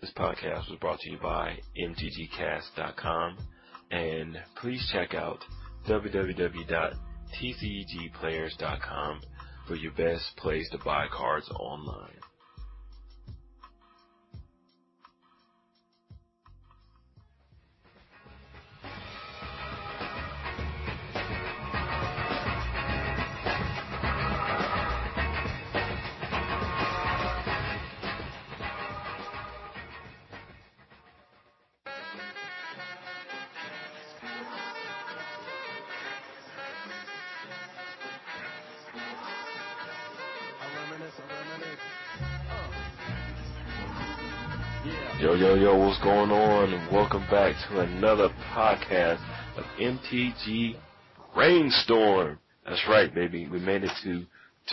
This podcast was brought to you by MTGcast.com. And please check out www.tcgplayers.com for your best place to buy cards online. What's going on? And welcome back to another podcast of MTG Brainstorm. That's right, baby. We made it to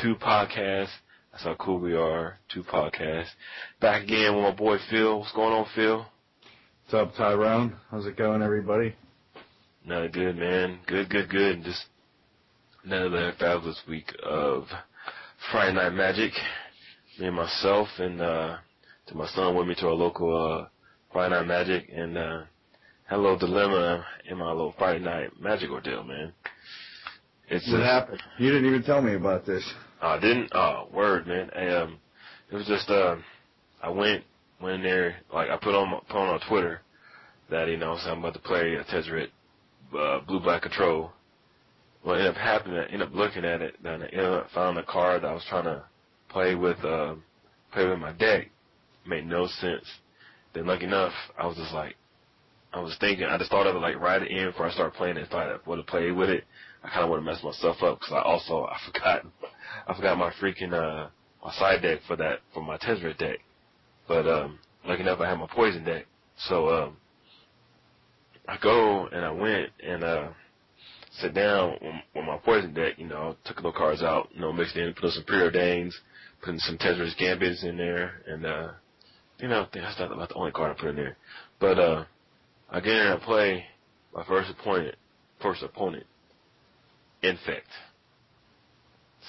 two podcasts. That's how cool we are. Two podcasts. Back again with my boy Phil. What's going on, Phil? What's up, Tyrone? How's it going, everybody? Another good, man. Good, good, good. Just another fabulous week of Friday Night Magic. Me and myself and, uh, to my son with me to our local uh, Friday Night Magic and uh, had a little dilemma in my little Friday Night Magic ordeal, man. It's what just, happened? You didn't even tell me about this. I didn't. Oh, word, man. I, um, it was just uh, I went went in there like I put on my, put on, on Twitter that you know so I'm about to play a Tezzeret uh, blue black control. What ended up happening, I ended up looking at it, and I ended up found a card that I was trying to play with uh, play with my deck made no sense. Then lucky enough, I was just like, I was thinking, I just thought of it like right end before I started playing it. If I would have played with it, I kind of would have messed myself up because I also I forgot I forgot my freaking uh my side deck for that for my Tezzeret deck. But um, lucky enough, I had my poison deck. So um, I go and I went and uh sit down with my poison deck. You know, took the cards out, you know, mixed in, put in some preordains, putting some Tezzeret's Gambits in there, and uh you know, that's not about the only card I put in there. But uh I get in play my first opponent first opponent. Infect.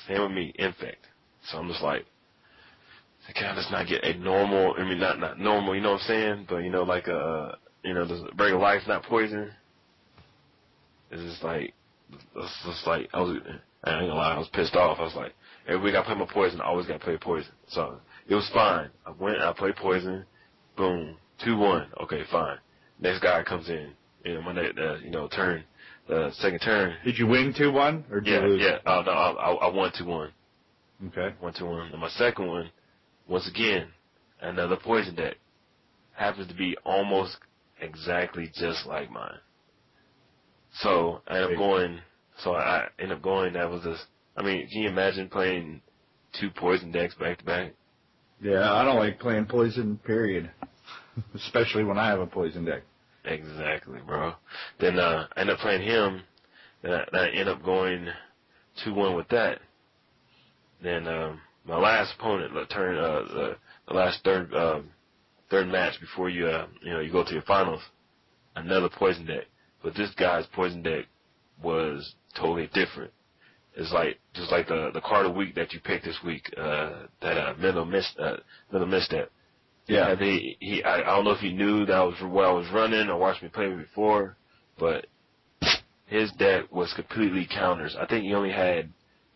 Same with me, infect. So I'm just like can I just not get a normal I mean not not normal, you know what I'm saying? But you know, like a uh, you know, just regular life, not poison. It's just like it's just like I was I ain't gonna lie, I was pissed off. I was like, every week I play my poison, I always gotta play poison. So it was fine. I went, I played poison, boom, two one. Okay, fine. Next guy comes in, you know, my next, uh, you know, turn, uh, second turn. Did you win two one or did yeah, you lose? Yeah, uh, no, I, I won two one. Okay. One two one. And my second one, once again, another poison deck. Happens to be almost exactly just like mine. So I end up going. So I end up going. That was just. I mean, can you imagine playing two poison decks back to back? Yeah, I don't like playing poison, period. Especially when I have a poison deck. Exactly, bro. Then uh, I end up playing him, and I, I end up going 2-1 with that. Then um, my last opponent, the turn, uh, the, the last third um, third match before you uh, you know you go to your finals, another poison deck. But this guy's poison deck was totally different. It's like just like the the card of the week that you picked this week, uh, that uh, mental miss uh, mental misstep. Yeah, and he he I, I don't know if he knew that was what I was running or watched me play before, but his deck was completely counters. I think he only had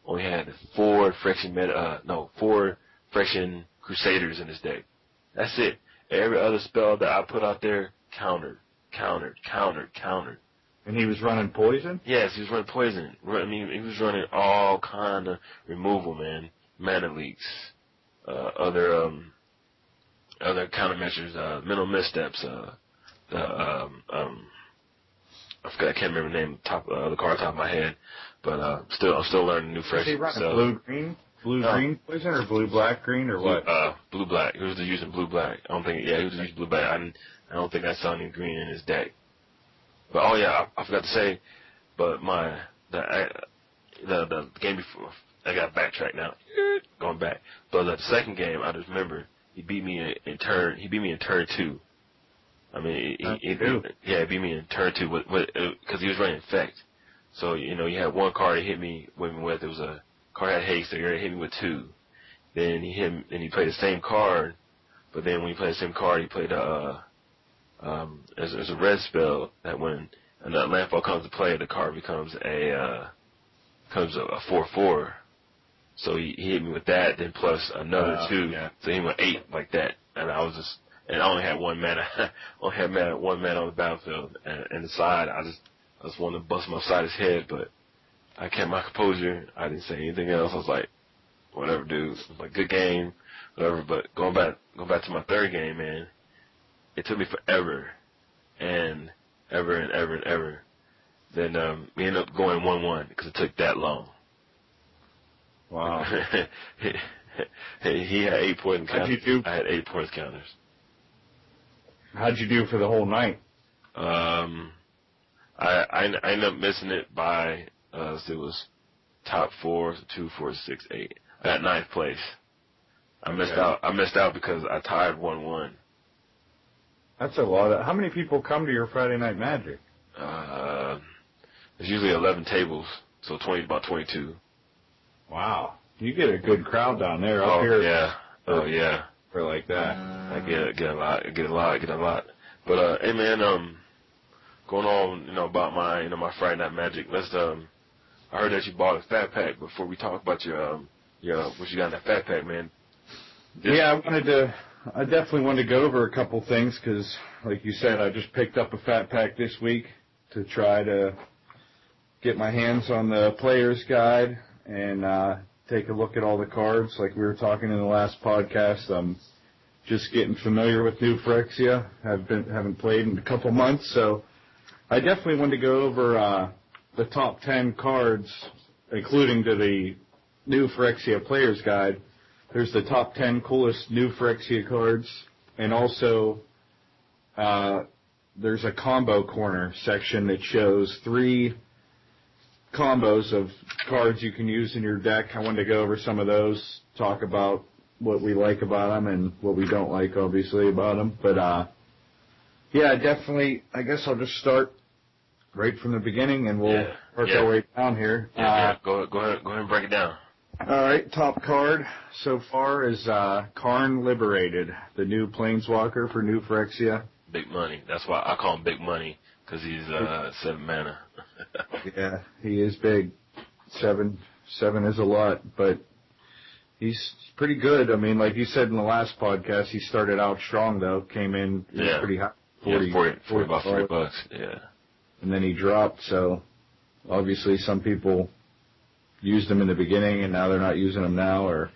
only had four friction meta, uh, no four Phyrexian Crusaders in his deck. That's it. Every other spell that I put out there countered, countered, countered, countered. And he was running poison? Yes, he was running poison. I mean, he was running all kind of removal, man. Mana leaks, uh, other, um, other countermeasures, uh, mental missteps, uh, the, um, um, I forgot, I can't remember the name, top, uh, the card top of my head, but, uh, still, I'm still learning new fresh. Is he running so, blue green? Blue no. green poison or blue black green or blue, what? Uh, blue black. He was using blue black. I don't think, yeah, he was using blue black. I, didn't, I don't think I saw any green in his deck. But oh yeah, I, I forgot to say, but my the I, the the game before I got backtrack now, going back. But the second game, I just remember he beat me in, in turn. He beat me in turn two. I mean, he, he, he yeah, he beat me in turn two with because he was running infect. So you know, he had one card he hit me with. with it was a card had haste, so he hit me with two. Then he hit, and he played the same card But then when you play the same card, you play the uh, um, there's, there's a red spell that when and that landfall comes to play, the card becomes a uh, comes a, a four four. So he, he hit me with that, then plus another Wow, two. yeah. So he went eight like that, and I was just and I only had one mana, only had mana, one man on the battlefield, and, and the side I just I just wanted to bust my side his head, but I kept my composure. I didn't say anything else. I was like, whatever, dude. It was like good game, whatever. But going back, going back to my third game, man, it took me forever, and ever and ever and ever. Then um, we ended up going one-one because it took that long. Wow. he, he had eight point How'd counters. you do? I had eight points counters. How'd you do for the whole night? Um, I, I I ended up missing it by uh, it was top four, two, four, six, eight. I got ninth place. I missed out. I missed out because I tied one one. That's a lot. Of, how many people come to your Friday Night Magic? Uh, there's usually eleven tables, so twenty about twenty two. Wow. You get a good crowd down there. Up Oh here yeah, oh yeah. for like that. I get get a lot, get a lot, get a lot. But uh, hey man, um, going on, you know about my, you know my Friday Night Magic. Let's um, I heard that you bought a fat pack. Before we talk about your um, your what you got in that fat pack, man. This- Yeah, I wanted to. I definitely wanted to go over a couple things because, like you said, I just picked up a fat pack this week to try to get my hands on the player's guide and uh, take a look at all the cards. Like we were talking in the last podcast, I'm just getting familiar with New Phyrexia. Have been haven't played in a couple months, so I definitely wanted to go over uh, the top ten cards, including to the New Phyrexia player's guide. There's the top 10 coolest new Phyrexia cards, and also uh, there's a combo corner section that shows three combos of cards you can use in your deck. I wanted to go over some of those, talk about what we like about them and what we don't like, obviously, about them. But uh, yeah, definitely. I guess I'll just start right from the beginning, and we'll Yeah, work yeah. our way down here. Yeah, Uh. Go go ahead, go ahead and break it down. all right, top card so far is uh, Karn Liberated, the new Planeswalker for New Phyrexia. Big money. That's why I call him Big Money because he's uh seven mana. Yeah, he is big. Seven, seven is a lot, but he's pretty good. I mean, like you said in the last podcast, he started out strong though. Came in Yeah. pretty high, Yeah, 40, 40, 40 about forty dollars, bucks. Yeah. And then he dropped. So obviously, some people used him in the beginning, and now they're not using him now, or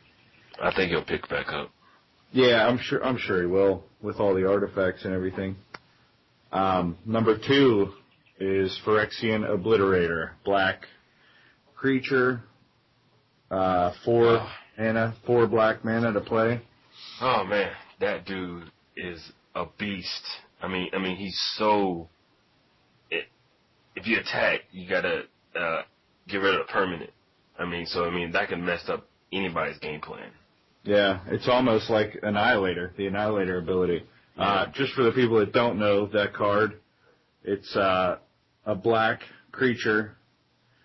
I think he'll pick back up. Yeah, I'm sure. I'm sure he will with all the artifacts and everything. Um, number two is Phyrexian Obliterator, black creature, uh, four Oh. mana, four black mana to play. Oh man, that dude is a beast. I mean, I mean, he's so. If you attack, you gotta uh, get rid of the permanent. I mean, so I mean that can mess up anybody's game plan. Yeah, it's almost like Annihilator, the Annihilator ability. Uh, just for the people that don't know that card, it's uh, a black creature,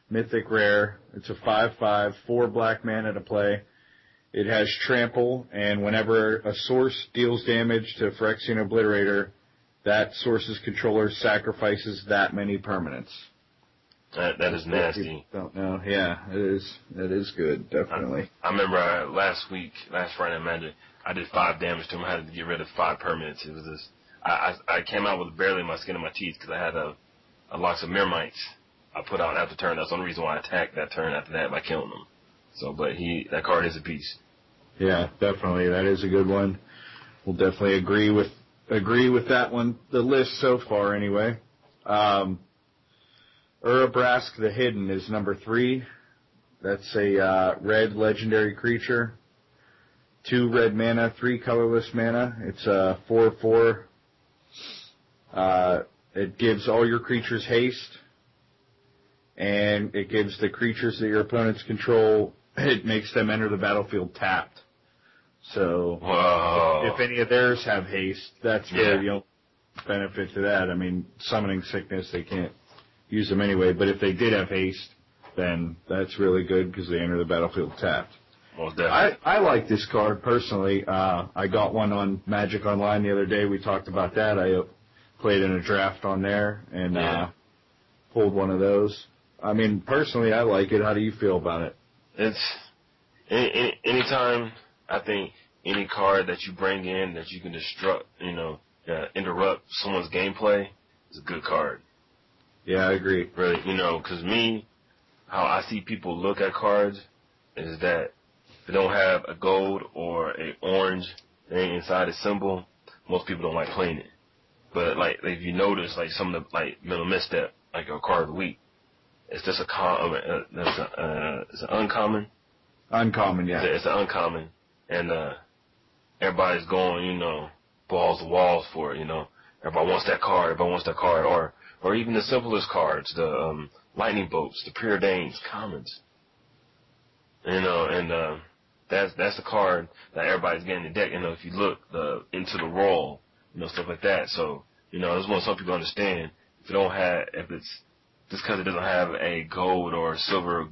mythic rare. It's a 5-5, four black mana to play. It has trample, and whenever a source deals damage to Phyrexian Obliterator, that source's controller sacrifices that many permanents. That that is nasty. Don't know. Yeah, it is. It is good, definitely. I remember uh, last week, last Friday Magic, I did five damage to him. I had to get rid of five permanents. It was just, I, I, I came out with barely my skin and my teeth because I had a, a lots of Mirmites I put out after turn. That's the only reason why I attacked that turn after that by killing them. So, but he, that card is a beast. Yeah, definitely. That is a good one. We'll definitely agree with agree with that one. The list so far, anyway. Um, Urabrask the Hidden is number three. That's a uh, red legendary creature. Two red mana, three colorless mana. It's a four four. Uh, it gives all your creatures haste, and it gives the creatures that your opponents control. It makes them enter the battlefield tapped. So Whoa. if any of theirs have haste, that's really Yeah. the only benefit to that. I mean, summoning sickness, they can't use them anyway. But if they did have haste, then that's really good because they enter the battlefield tapped. Definitely. I, I like this card personally. Uh, I got one on Magic Online the other day. We talked about that. I uh, played in a draft on there and Yeah. uh, pulled one of those. I mean, personally, I like it. How do you feel about it? it's any, any anytime I think any card that you bring in that you can disrupt, you know, uh, interrupt someone's gameplay is a good card. Yeah, I agree. Really, you know, because me, how I see people look at cards is that if they don't have a gold or a orange thing inside a symbol, most people don't like playing it. But like, if you notice, like some of the like middle misstep, like a card of the week, it's just a com, uh, that's a, uh, it's an uncommon. Uncommon, It's, yeah. a, it's an uncommon, and uh, everybody's going, you know, balls to walls for it. You know, everybody wants that card. Everybody wants that card, or or even the simplest cards, the um, lightning bolts, the preordains, commons. You know, and uh, that's that's the card that everybody's getting the deck. You know, if you look the into the Roil, you know, stuff like that. So you know, that's what some people understand. If it don't have, if it's just because it doesn't have a gold or silver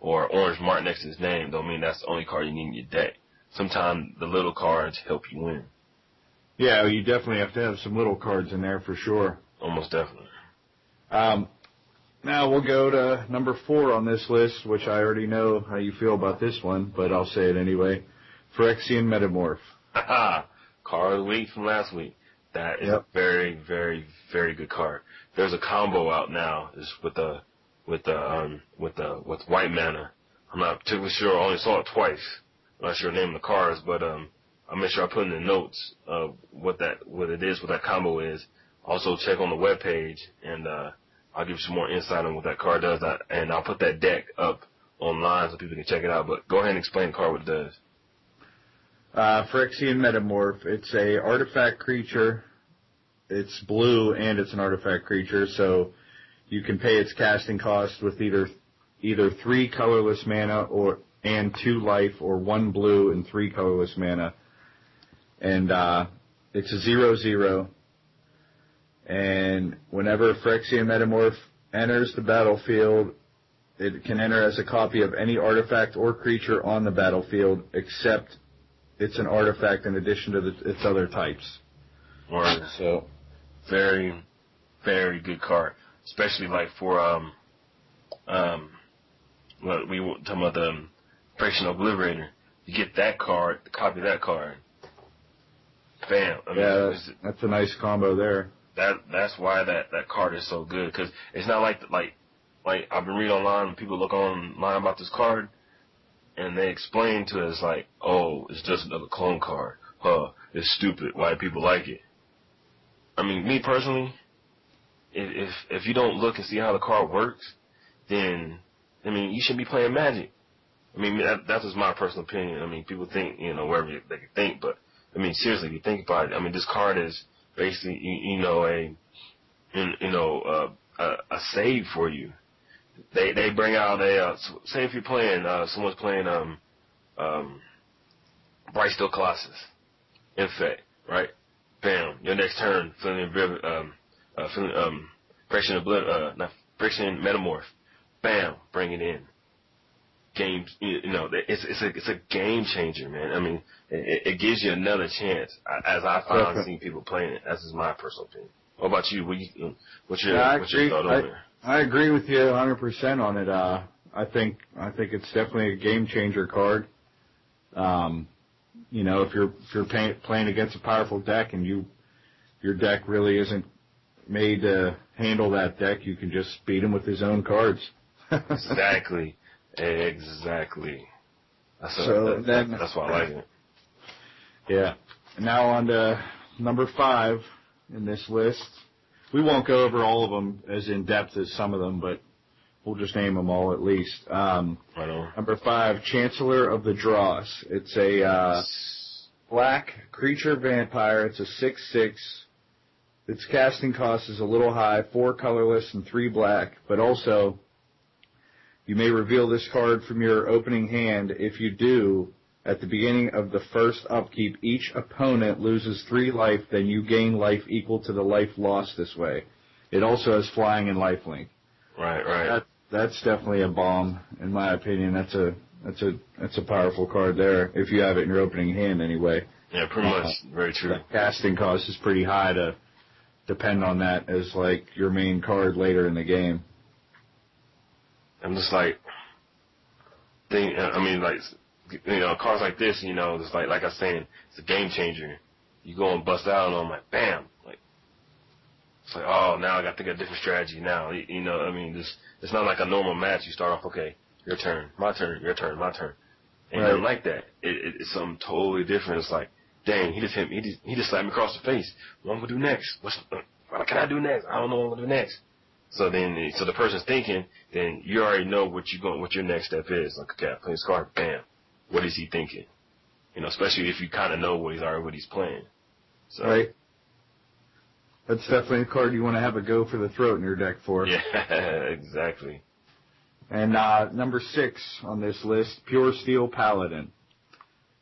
or orange mark next to his name, don't mean that's the only card you need in your deck. Sometimes the little cards help you win. Yeah, you definitely have to have some little cards in there for sure. Almost definitely. Um, now we'll go to number four on this list, which I already know how you feel about this one, but I'll say it anyway. Phyrexian Metamorph. Haha. card of the week from last week. That is Yep. a very, very, very good card. There's a combo out now. Is with the with the um with the with white mana. I'm not particularly sure. I only saw it twice. I'm not sure the name of the cards, but um I'll make sure I put in the notes uh what that what it is, what that combo is. Also check on the web page and uh I'll give you some more insight on what that card does. I, and I'll put that deck up online so people can check it out. But go ahead and explain the card what it does. Uh, Phyrexian Metamorph. It's a artifact creature. It's blue and it's an artifact creature, so you can pay its casting cost with either either three colorless mana or and two life, or one blue and three colorless mana. And uh, it's a zero zero. And whenever Phyrexian Metamorph enters the battlefield, it can enter as a copy of any artifact or creature on the battlefield except it's an artifact in addition to the, its other types. Or So very, very good card, especially like for um, um, what we were talking about the Phyrexian Obliterator. You get that card, copy that card. Bam. I mean, yeah, that's, that's a nice combo there. that that's why that that card is so good because it's not like like like I've been reading online when people look online about this card and they explain to us like oh it's just another clone card huh it's stupid why people like it I mean me personally if if if you don't look and see how the card works then I mean you shouldn't be playing Magic I mean that, that's just my personal opinion I mean people think you know wherever they can think but I mean seriously if you think about it I mean this card is basically you, you know a you, know uh, a, a save for you. They they bring out a uh, say if you're playing uh, someone's playing um um Blightsteel Colossus, Infect, right? Bam, your next turn feeling um uh, feeling um friction oblit uh not Phyrexian metamorph, bam, bring it in. Game, you know, it's it's a it's a game changer, man. I mean, it, it gives you another chance. As I found Definitely. seeing people playing it, that's just my personal opinion. What about you? What you what's your Yeah, what's your agree. thought on it? I agree with you 100% on it. Uh, I think I think it's definitely a game changer card. Um, you know, if you're if you're pay, playing against a powerful deck and you your deck really isn't made to handle that deck, you can just beat him with his own cards. Exactly. Exactly. That's, a, So that- then- that's why I like it. Yeah. Now on to number five in this list. We won't go over all of them as in depth as some of them, but we'll just name them all at least. Um, Right on. number five, Chancellor of the Dross. It's a uh, black creature vampire. It's a six-six. Its casting cost is a little high, four colorless and three black, but also you may reveal this card from your opening hand. If you do, at the beginning of the first upkeep, each opponent loses three life, then you gain life equal to the life lost this way. It also has flying and lifelink. Right, right. That, that's definitely a bomb, in my opinion. That's a That's a that's a powerful card there if you have it in your opening hand anyway. Yeah, pretty much. Very true. The casting cost is pretty high to depend on that as like your main card later in the game. I'm just like, think. Uh, I mean, like, you know, cards like this, you know, it's like like I was saying, it's a game changer. You go and bust out, and I'm like, bam, like, it's like, oh, now I got to think of a different strategy. Now, you, you know, I mean, this it's not like a normal match. You start off, okay, your turn, my turn, your turn, my turn. And Right. nothing like that. It, it, it's something totally different. It's like, dang, he just hit me. He just, he just slapped me across the face. What am I gonna do next? What's uh, what can I do next? I don't know what I'm gonna do next. So then, so the person's thinking, then you already know what you going, what your next step is. Like, okay, I play this card. Bam. What is he thinking? You know, especially if you kind of know what he's already what he's playing. So, Right. That's definitely a card you want to have a go for the throat in your deck for. Yeah, exactly. And uh, number six on this list, Pure Steel Paladin.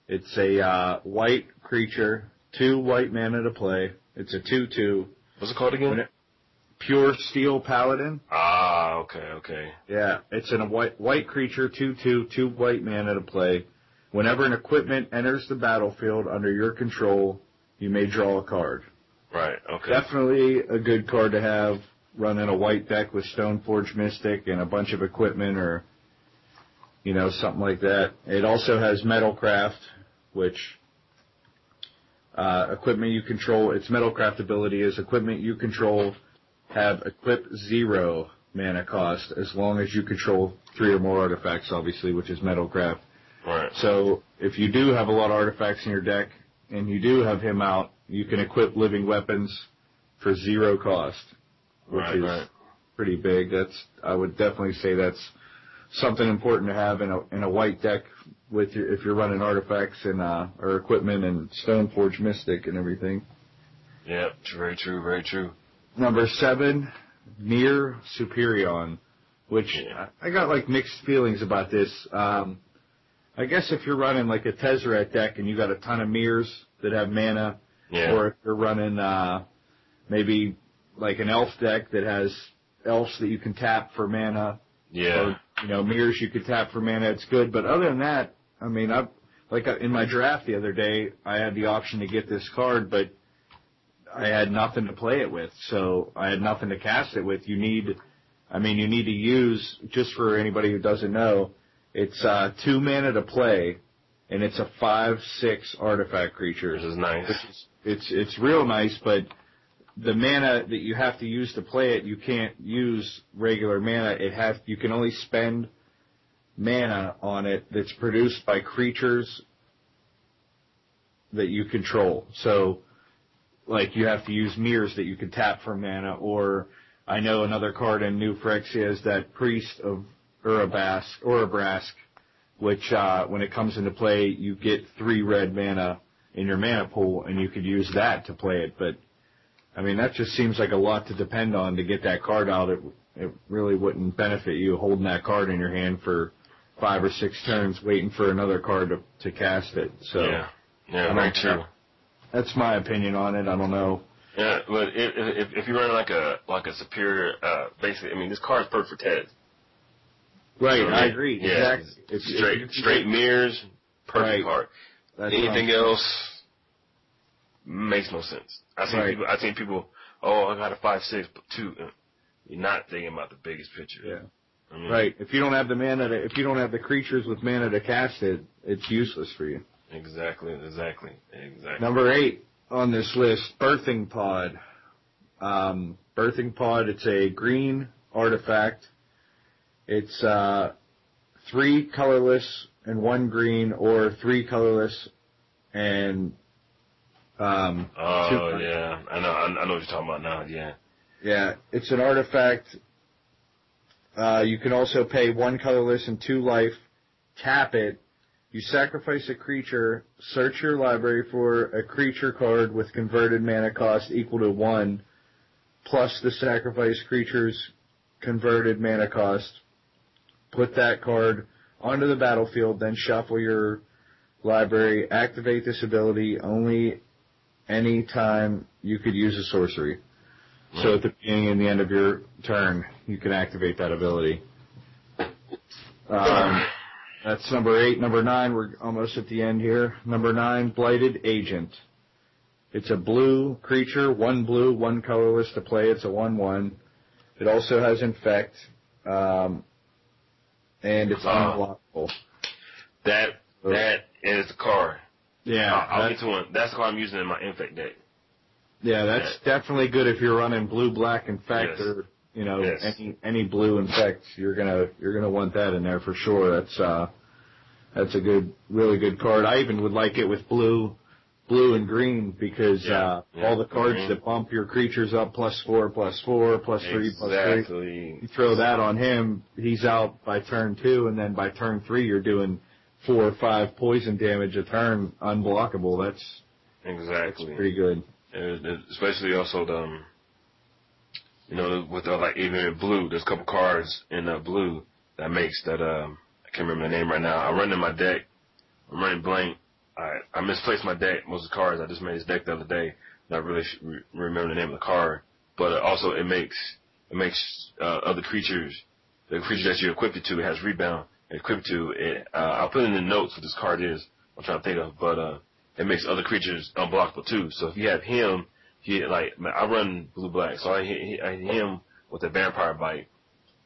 It's a uh, white creature, two white mana to play. It's a two-two. What's it called again? Pure Steel Paladin. ah, okay, okay. Yeah, it's in a white white creature, two-two, two white man at a play. Whenever an equipment enters the battlefield under your control, you may draw a card. Right, okay. Definitely a good card to have running a white deck with Stoneforge Mystic and a bunch of equipment or, you know, something like that. It also has Metalcraft, which, uh, equipment you control, its Metalcraft ability is equipment you control have equip zero mana cost as long as you control three or more artifacts, obviously, which is Metalcraft. Right. So if you do have a lot of artifacts in your deck and you do have him out, you can equip living weapons for zero cost, which Right, is right. pretty big. That's I would definitely say that's something important to have in a in a white deck with your if you're running artifacts and uh or equipment and Stoneforge Mystic and everything. Yeah, very true, very true. Number seven, Myr Superion, which Yeah. I got like mixed feelings about this. Um, I guess if you're running like a Tezzeret deck and you got a ton of mirrors that have mana, Yeah. or if you're running uh, maybe like an elf deck that has elves that you can tap for mana, yeah. or you know mirrors you could tap for mana, it's good. But other than that, I mean, I like in my draft the other day, I had the option to get this card, but I had nothing to play it with, so I had nothing to cast it with. You need, I mean, you need to use just for anybody who doesn't know, it's uh, two mana to play, and it's a five six artifact creature. This is nice. Which is, it's it's real nice, but the mana that you have to use to play it, you can't use regular mana. It has you can only spend mana on it that's produced by creatures that you control. So, like you have to use mirrors that you can tap for mana, or I know another card in New Phyrexia is that Priest of Urabask, Urabrask, which uh, when it comes into play, you get three red mana in your mana pool, and you could use that to play it. But I mean, that just seems like a lot to depend on to get that card out. It it really wouldn't benefit you holding that card in your hand for five or six turns, waiting for another card to to cast it. So yeah. Yeah, I don't- true. That's my opinion on it. I don't know. Yeah, but if, if if you're running like a like a superior, uh, basically, I mean, this card's perfect for Ted. Right, You know what I mean? agree. Yeah, exactly. If- if straight you can straight get- mirrors, perfect Right. card. that's Anything fine. else makes no sense. I seen Right. people. I seen people. Oh, I got a five six, but two. uh, You're not thinking about the biggest picture. Yeah. I mean, Right. If you don't have the mana, to, if you don't have the creatures with mana to cast it, it's useless for you. Exactly. Exactly. Exactly. Number eight on this list, Birthing Pod. Um, Birthing Pod, it's a green artifact. It's uh, three colorless and one green, or three colorless and um, Oh yeah, I know. I, I know what you're talking about now. Yeah. Yeah, it's an artifact. Uh, you can also pay one colorless and two life, tap it. You sacrifice a creature, search your library for a creature card with converted mana cost equal to one, plus the sacrifice creature's converted mana cost. Put that card onto the battlefield, then shuffle your library. Activate this ability only any time you could use a sorcery. So at the beginning and the end of your turn, you can activate that ability. Um, That's number eight. Number nine, we're almost at the end here. Number nine, Blighted Agent. It's a blue creature, one blue, one colorless to play. It's a one-one. It also has infect, um, and it's Oh. unblockable. That that is the card. Yeah, I'll, I'll get to one. That's card I'm using in my infect deck. yeah, that's definitely good if you're running blue, black, infect, Yes. or you know Yes. any any blue infect. You're gonna you're gonna want that in there for sure. That's uh, that's a good, really good card. I even would like it with blue, blue and green because Yeah, uh, yeah, all the cards green. that bump your creatures up plus four, plus four, plus three, plus three. You throw that on him, he's out by turn two, and then by turn three, you're doing four or five poison damage a turn, unblockable. That's, that's Exactly. pretty good. It- especially also the, um, you know, with the, like even blue, there's a couple cards in uh, blue that makes that. Um, I can't remember the name right now. I'm running my deck. I'm running blank. I I misplaced my deck. Most of the cards I just made this deck the other day. Not really sh- re- remember the name of the card, but uh, also it makes it makes uh, other creatures, the creature that you're equipped to has rebound. Equipped to it. Uh, I'll put in the notes what this card is. I'm trying to think of, but uh, it makes other creatures unblockable too. So if you have him, he like man, I run blue black, so I hit, I hit him with a vampire bite.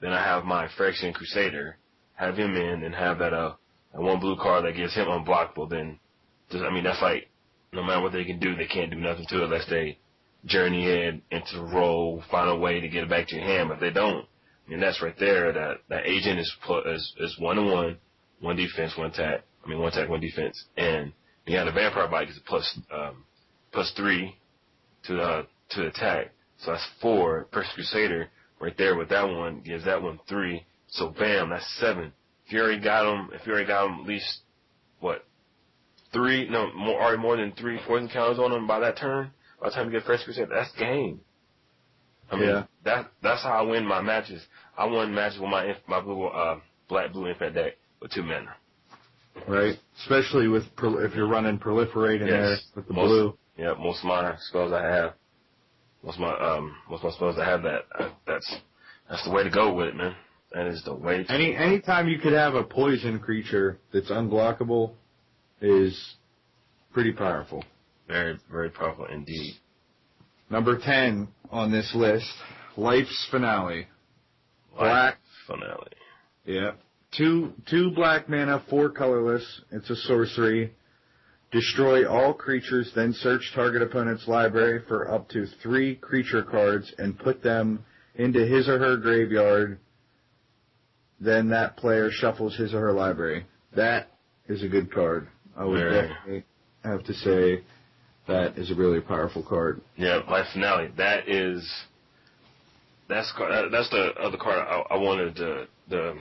Then I have my Phyrexian Crusader, have him in, and have that uh that one blue card that gives him unblockable. Then, just I mean that's like no matter what they can do, they can't do nothing to it unless they journey in into the role, find a way to get it back to your hand. If they don't, I mean that's right there. That that agent is pl- is is one to one, one defense, one attack. I mean one attack, one defense, and you have the vampire bite is plus um plus three to the to the attack. So that's four. First Crusader right there with that one gives that one three. So bam, that's seven. If you already got him, if you already got him at least what three? No, more already more than three poison counters on him by that turn. By the time you get First Crusader, that's game. I mean, Yeah. that that's how I win my matches. I won matches with my inf- my blue uh black blue infant deck with two mana. Right? Especially with, if you're running proliferate in Yes. there with the Most- blue. Yeah, most of my spells I have, most of my um, most of my spells I have that. Uh, that's that's the way to go with it, man. That is the way. To Any, anytime you could have a poison creature that's unblockable is pretty powerful. very very powerful indeed. Number 10 on this list, Life's Finale. Black. finale. Yeah. Two two black mana, four colorless. It's a sorcery. Destroy all creatures, then search target opponent's library for up to three creature cards and put them into his or her graveyard. Then that player shuffles his or her library. That is a good card. I would Very. definitely have to say that is a really powerful card. Yeah, life finale. That is that's that's the other card I, I wanted to, to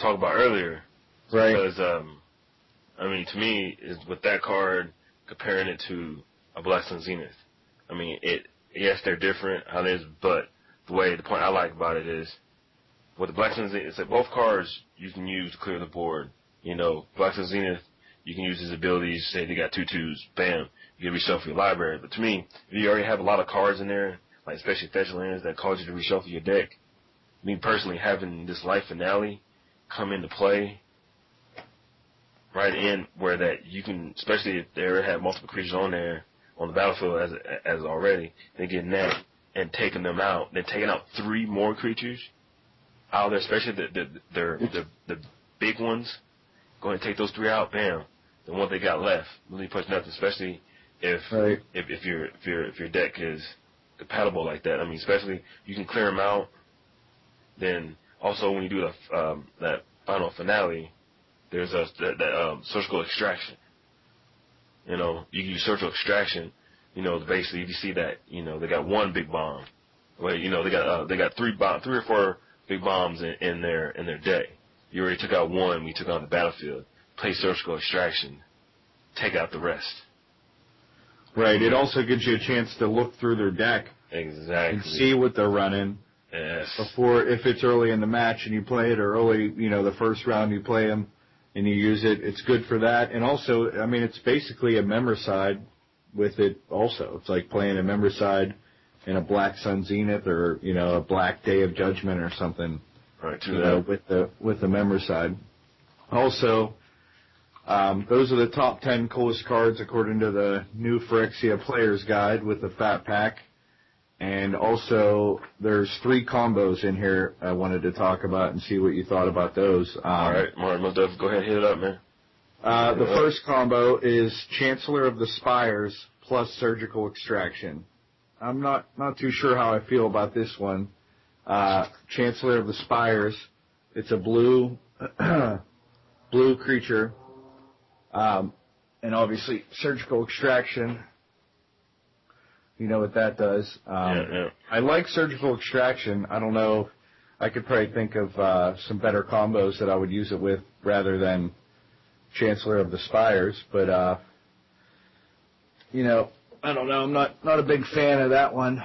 talk about earlier. Right. Because um, I mean, to me, is with that card comparing it to a Sun Zenith. I mean, it yes, they're different how it is, but the way the point I like about it is with the Sun Zenith, it's that both cards you can use to clear the board. You know, Sun Zenith, you can use his abilities. Say they got two twos, bam, you can reshuffle your library. But to me, if you already have a lot of cards in there, like especially fetch lands that cause you to reshuffle your deck, me personally having this life finale come into play right in where that you can, especially if they already have multiple creatures on there on the battlefield as as already, they getting that and taking them out, then taking out three more creatures out of there, especially the the the the, the big ones. Go ahead and take those three out, bam. The one they got left really puts nothing, especially if Right. if if your if your if your deck is compatible like that. I mean, especially you can clear them out. Then also when you do the um, that final finale, there's a that, that um, surgical extraction. You know, you can use surgical extraction. You know, basically if you see that, you know, they got one big bomb. Well, you know, they got uh, they got three bomb, three or four big bombs in, in their in their deck. You already took out one. We took out the battlefield. Play surgical extraction. Take out the rest. Right. It also gives you a chance to look through their deck Exactly. and see what they're running. Yes. before if it's early in the match and you play it or early, you know, the first round you play them and you use it, it's good for that. And also, I mean, it's basically a Memoricide with it also. It's like playing a Memoricide in a Black Sun Zenith or, you know, a Black Day of Judgment or something, Right. you know, with the, with the Memoricide. Also, um, those are the top 10 coolest cards according to the new Phyrexia Player's Guide with the Fat Pack. And also, there's three combos in here I wanted to talk about and see what you thought about those. Um, All right, Martin, definitely. Go ahead, hit it up, man. Uh, the first combo is Chancellor of the Spires plus Surgical Extraction. I'm not not too sure how I feel about this one. Uh, Chancellor of the Spires. It's a blue blue creature, um, and obviously Surgical Extraction. You know what that does. Um, yeah, yeah. I like Surgical Extraction. I don't know. I could probably think of uh, some better combos that I would use it with rather than Chancellor of the Spires, but uh, you know, I don't know. I'm not not a big fan of that one.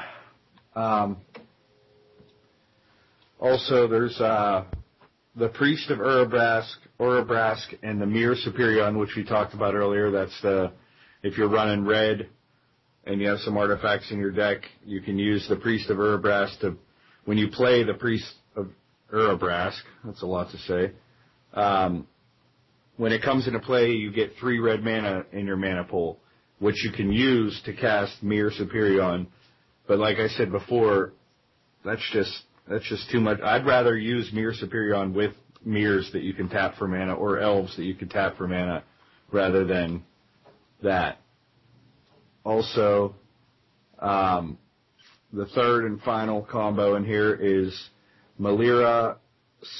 Um, also, there's uh, the Priest of Urabrask, Urabrask, and the Myr Superion, which we talked about earlier. That's the if you're running red and you have some artifacts in your deck, you can use the Priest of Urabrask to when you play the Priest of Urabrask. That's a lot to say. Um, when it comes into play, you get three red mana in your mana pool, which you can use to cast Myr Superion. But like I said before, that's just that's just too much. I'd rather use Myr Superion with mirrors that you can tap for mana or elves that you can tap for mana rather than that. Also, um, the third and final combo in here is Melira,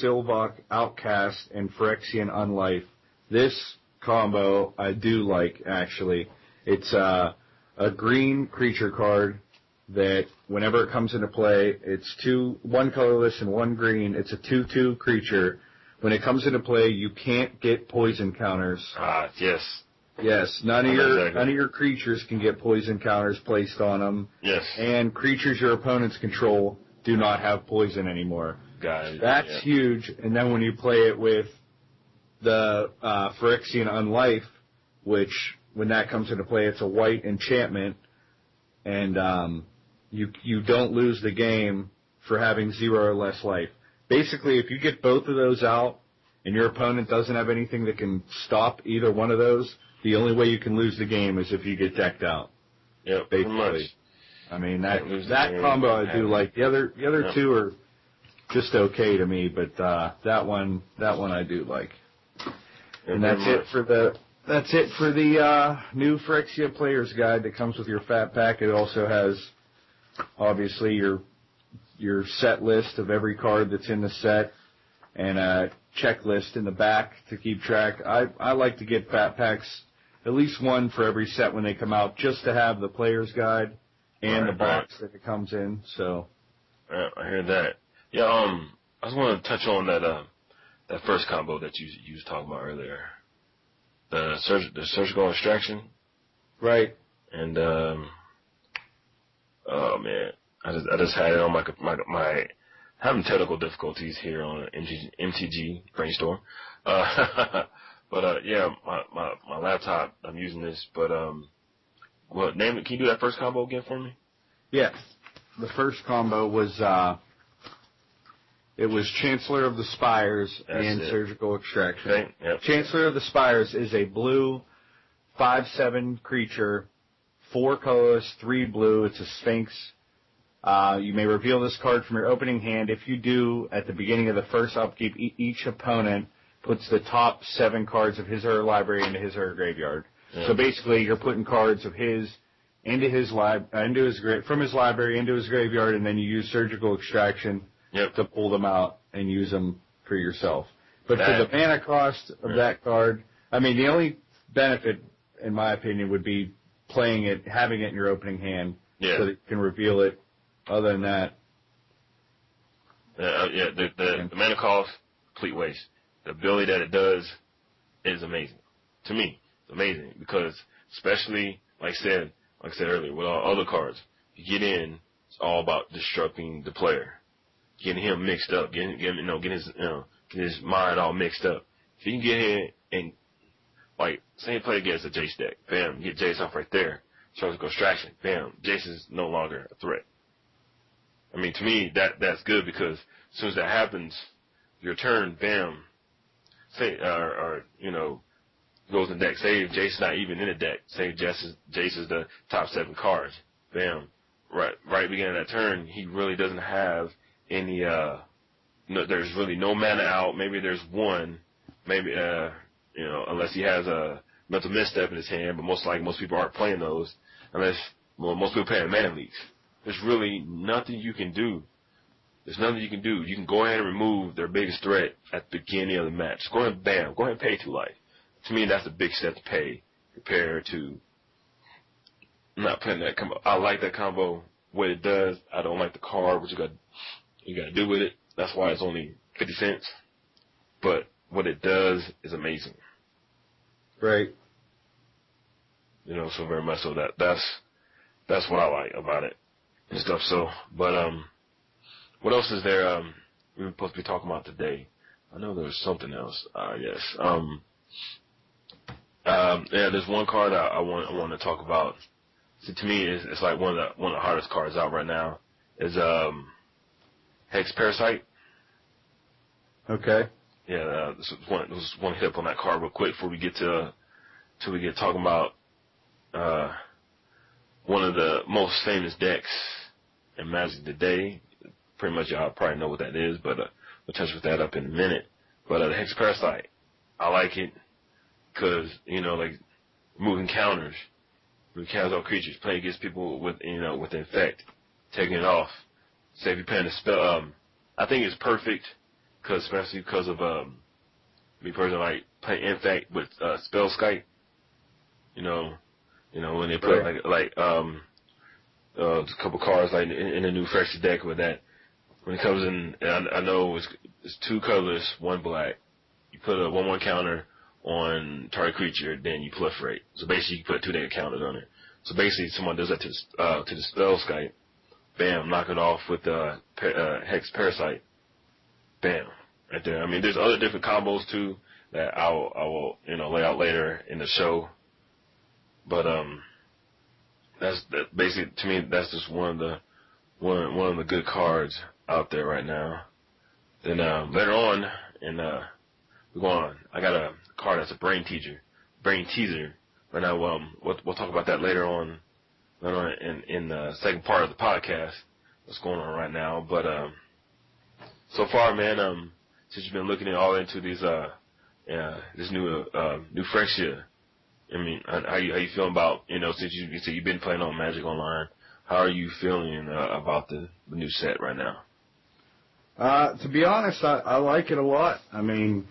Sylvok, Outcast, and Phyrexian Unlife. This combo I do like actually. It's uh, a green creature card that whenever it comes into play, it's two, one colorless and one green. It's a two-two creature. When it comes into play, you can't get poison counters. Ah, yes. Yes, none of your exactly. none of your creatures can get poison counters placed on them, Yes. and creatures your opponents control do not have poison anymore. Got it. That's yeah. huge. And then when you play it with the uh, Phyrexian Unlife, which when that comes into play, it's a white enchantment, and um, you you don't lose the game for having zero or less life. Basically, if you get both of those out, and your opponent doesn't have anything that can stop either one of those, the only way you can lose the game is if you get decked out. Yeah, pretty basically. much. I mean that Can't lose the that combo I do like. The other the other Yeah. two are just okay to me, but uh, that one that one I do like. Yeah, And that's it for the that's it for the uh, new Phyrexia Player's Guide that comes with your fat pack. It also has obviously your your set list of every card that's in the set and a checklist in the back to keep track. I I like to get fat packs at least one for every set when they come out, just to have the Player's Guide and Right, the box that it comes in. So. Yeah, I hear that. Yeah, um, I just want to touch on that uh, that first combo that you you was talking about earlier, the surg- the surgical extraction, right, and um, oh man, I just I just had it on my my my having technical difficulties here on MTG, MTG brainstorm, uh, but uh, yeah, my, my my laptop I'm using this, but um, what name it? Can you do that first combo again for me? yes, the first combo was uh, it was Chancellor of the Spires That's and it. Surgical Extraction. Okay, yep. Chancellor of the Spires is a blue, five seven creature, four colorless, three blue. It's a Sphinx. Uh, you may reveal this card from your opening hand. If you do, at the beginning of the first upkeep, e- each opponent puts the top seven cards of his or her library into his or her graveyard. Yeah. So basically, you're putting cards of his into his lib- uh, into his gra- from his library into his graveyard, and then you use surgical extraction Yep. to pull them out and use them for yourself. But That- for the mana cost of Yeah. that card, I mean, the only benefit, in my opinion, would be playing it, having it in your opening hand, Yeah. so that you can reveal it. Other than that, Yeah, uh, yeah, the, the, the mana cost, complete waste. The ability that it does is amazing. To me, it's amazing because especially, like I said, like I said earlier, with all other cards, you get in, it's all about disrupting the player. Getting him mixed up, getting, getting you know, getting his, you know, getting his mind all mixed up. If you can get in and, like, you play against a Jace deck, bam, get Jace off right there. Surgical extraction, bam, Jace is no longer a threat. I mean, to me, that that's good because as soon as that happens, your turn, bam, say, or, or you know, goes in deck. Say if Jace's not even in the deck. Say Jace is, Jace is the top seven cards. Bam. Right, right beginning of that turn, he really doesn't have any, uh, no, there's really no mana out. Maybe there's one. Maybe, uh, you know, unless he has a mental misstep in his hand, but most likely most people aren't playing those unless, well, most people play in mana leagues. There's really nothing you can do. There's nothing you can do. You can go ahead and remove their biggest threat at the beginning of the match. Go ahead and bam, go ahead and pay two life to me, that's a big step to pay compared to not playing that combo. I like that combo. What it does, I don't like the card. What you got, you got to do with it. That's why it's only fifty cents. But what it does is amazing. Right. You know, so very much so that that's that's what I like about it and stuff. So, but um, what else is there? Um, we were supposed to be talking about today. I know there was something else. Uh, yes. Um, um, yeah, there's one card I, I want I want to talk about. So to me, it's, it's like one of the one of the hardest cards out right now. Is um, Hex Parasite. Okay. Yeah, uh, this was one this was one hit up on that card real quick before we get to till we get talking about uh, one of the most famous decks in Magic today. Pretty much y'all probably know what that is, but uh, we'll touch with that up in a minute. But uh, the Hex Parasite, I like it. Cause, you know, like, moving counters, moving counters on creatures, playing against people with, you know, with infect, taking it off. Say if you're playing a spell, um, I think it's perfect, cause especially because of, um, me personally, like, playing infect with, uh, Spellskite. You know, you know, when they put, Right. like, like, um, uh, a couple cards, like, in, in the new Freshie deck with that. When it comes in, I, I know it's, it's two colors, one black. You put a 1-1 counter, on target creature, then you proliferate. So basically, you put two negative counters on it. So basically, someone does that to the, uh, to the Spellskite. Bam, knock it off with uh, uh, Hex Parasite. Bam, right there. I mean, there's other different combos too that I will, I will, you know, lay out later in the show. But um, that's that basically to me. That's just one of the one one of the good cards out there right now. Then um, later on, and uh, we're going. On I got a card that's a brain teaser, brain teaser. Right now, um, we'll, we'll talk about that later on, later on in in the second part of the podcast. What's going on right now? But um, so far, man, um, since you've been looking at all into these uh, uh this new uh, new Phyrexia, I mean, how how you how you feeling about you know since you, you said you've been playing on Magic Online, how are you feeling uh, about the, the new set right now? Uh, to be honest, I, I like it a lot. I mean,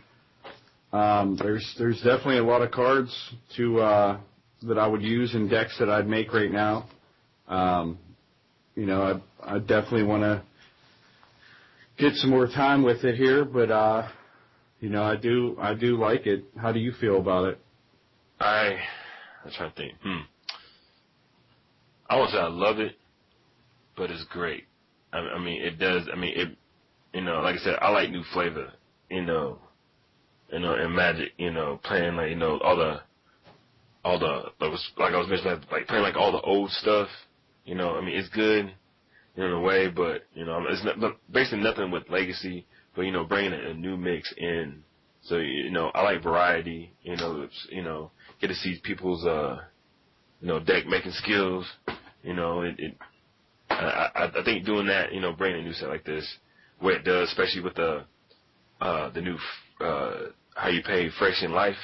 um, there's there's definitely a lot of cards to uh, that I would use in decks that I'd make right now. Um, you know, I I definitely want to get some more time with it here, but uh, you know, I do I do like it. How do you feel about it? I I'm trying to think. Hmm. I won't say I love it, but it's great. I, I mean, it does. I mean, it. You know, like I said, I like new flavor. You know, you know, and Magic. You know, playing like you know all the, all the like like I was mentioning like playing like all the old stuff. You know, I mean, it's good in a way, but you know, it's not, but basically nothing with legacy. But you know, bringing a, a new mix in. So you know, I like variety. You know, it's, you know, get to see people's uh, you know, deck making skills. You know, it. it I, I, I think doing that, you know, bringing a new set like this, where it does, especially with the uh, the new uh, how you pay Phyrexian life.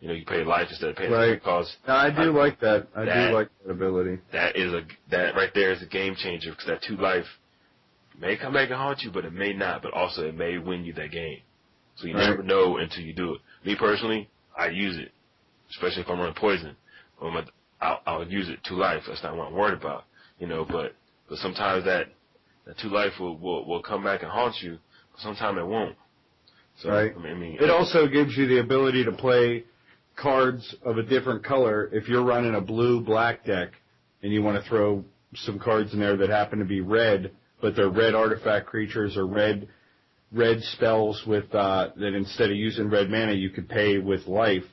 You know, you pay life instead of paying Right. cost. I do like that. I That- do like that ability. That is a that right there is a game changer because that two life may come back and haunt you, but it may not. But also, it may win you that game. So you Right. never know until you do it. Me personally, I use it, especially if I'm running poison. Um, I'll, I'll use it two life. That's not what I'm worried about, you know. But but sometimes that that two life will will, will come back and haunt you. But sometimes it won't. So Right. I mean, I mean It also gives you the ability to play cards of a different color if you're running a blue black deck and you want to throw some cards in there that happen to be red, but they're red artifact creatures or red red spells with uh, that instead of using red mana you could pay with life.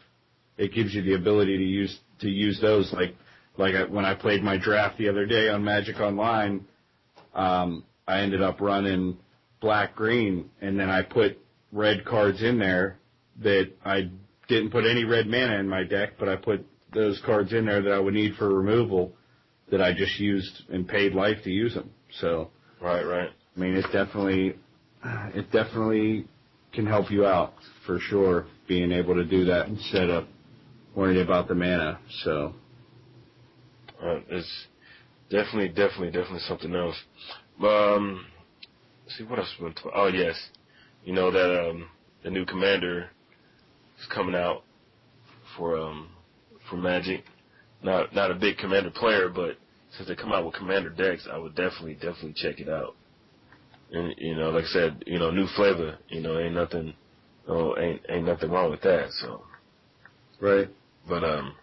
It gives you the ability to use to use those like like I, when I played my draft the other day on Magic Online. Um, I ended up running black green and then I put red cards in there that I didn't put any red mana in my deck, but I put those cards in there that I would need for removal that I just used and paid life to use them. So Right, right. I mean, it definitely, it definitely can help you out for sure, being able to do that instead of worrying about the mana. So, Uh, it's definitely, definitely, definitely something else. Um, let's see what else. we to, oh yes, you know that um, the new commander is coming out for um, for Magic. Not not a big commander player, but since they come out with commander decks, I would definitely, definitely check it out. And you know, like I said, you know, new flavor. You know, ain't nothing, oh, ain't ain't nothing wrong with that. So, right. but um,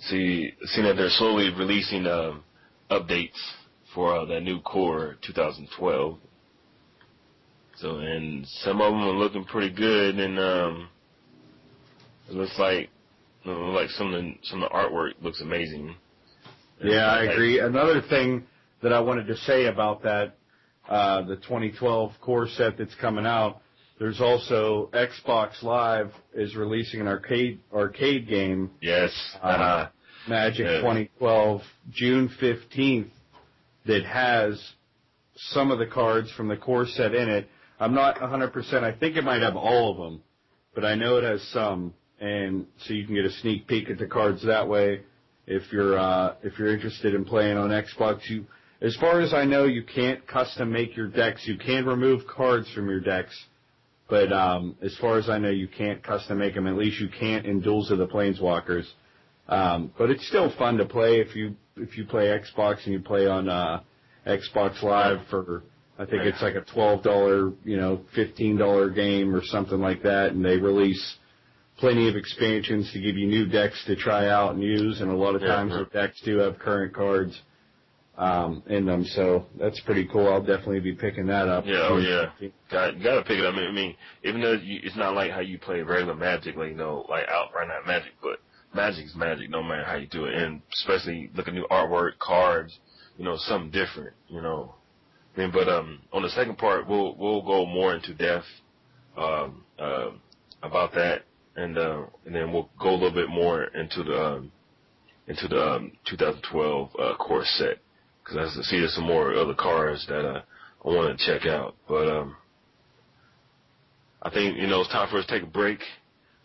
see, seeing that they're slowly releasing um, updates for uh, that new core 2012. So, and some of them are looking pretty good, and um, it looks like, you know, like some of the some of the artwork looks amazing. Yeah, I Like- agree. Another thing that I wanted to say about that, uh, the 2012 core set that's coming out, there's also Xbox Live is releasing an arcade arcade game Yes. Uh, Magic Yeah. 2012, June 15th, that has some of the cards from the core set in it. I'm not 100%. I think it might have all of them, but I know it has some, and so you can get a sneak peek at the cards that way. If you're uh, if you're interested in playing on Xbox, you, as far as I know, you can't custom make your decks. You can remove cards from your decks, but um, as far as I know, you can't custom make them. At least you can't in Duels of the Planeswalkers. Um, but it's still fun to play if you if you play Xbox and you play on uh, Xbox Live for I think it's like a twelve dollar you know fifteen dollar game or something like that, and they release plenty of expansions to give you new decks to try out and use, and a lot of times yeah. the decks do have current cards um, in them, so that's pretty cool. I'll definitely be picking that up. Yeah, oh, yeah. got got to pick it up. I mean, I mean even though you, it's not like how you play regular Magic, like you know, like outright not Magic, but Magic's Magic, no matter how you do it, and especially look at new artwork, cards, you know, something different, you know. I mean, but um, on the second part, we'll we'll go more into depth um, uh, about that, and uh, and then we'll go a little bit more into the um, into the um, 2012 uh, core set because I see there's some more other cars that uh, I want to check out. But um, I think you know it's time for us to take a break.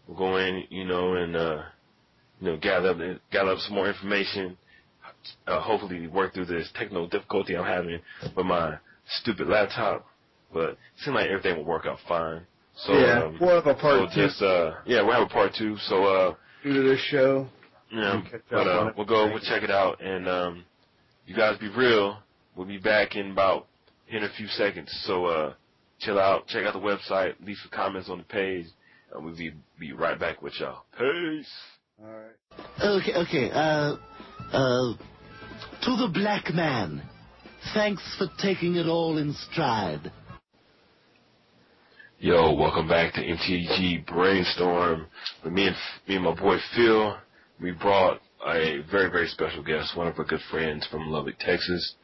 We'll go in, you know, and uh, you know gather up gather up some more information. Uh, hopefully work through this technical difficulty I'm having with my stupid laptop. But it seems like everything will work out fine. So yeah, um, we'll have a part so two just uh, yeah, we'll have a part two. So uh, to this show. yeah, but uh, we'll go, we'll check it out, and um, you guys be real. We'll be back in about in a few seconds. So uh, chill out, check out the website, leave some comments on the page, and we'll be be right back with y'all. Peace. All right. Okay, okay. Uh, uh, to the black man, thanks for taking it all in stride. Yo, welcome back to MTG Brainstorm. With me and me and my boy Phil, we brought a very very special guest, one of our good friends from Lubbock, Texas,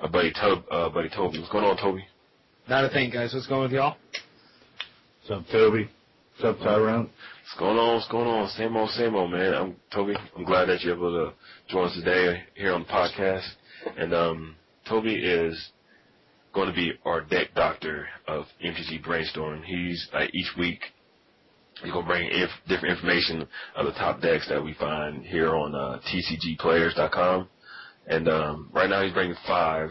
our buddy Tob, uh, buddy Toby. What's going on, Toby? Not a thing, guys. What's going with y'all? What's up, Toby? What's up, Tyrone? What's going on? What's going on? Same old, same old, man. I'm Toby. I'm glad that you're able to join us today here on the podcast. And um, Toby is going to be our deck doctor of MTG Brainstorm. He's like each week he's to bring different information of the top decks that we find here on uh, TCGPlayers.com. And um, right now he's bringing five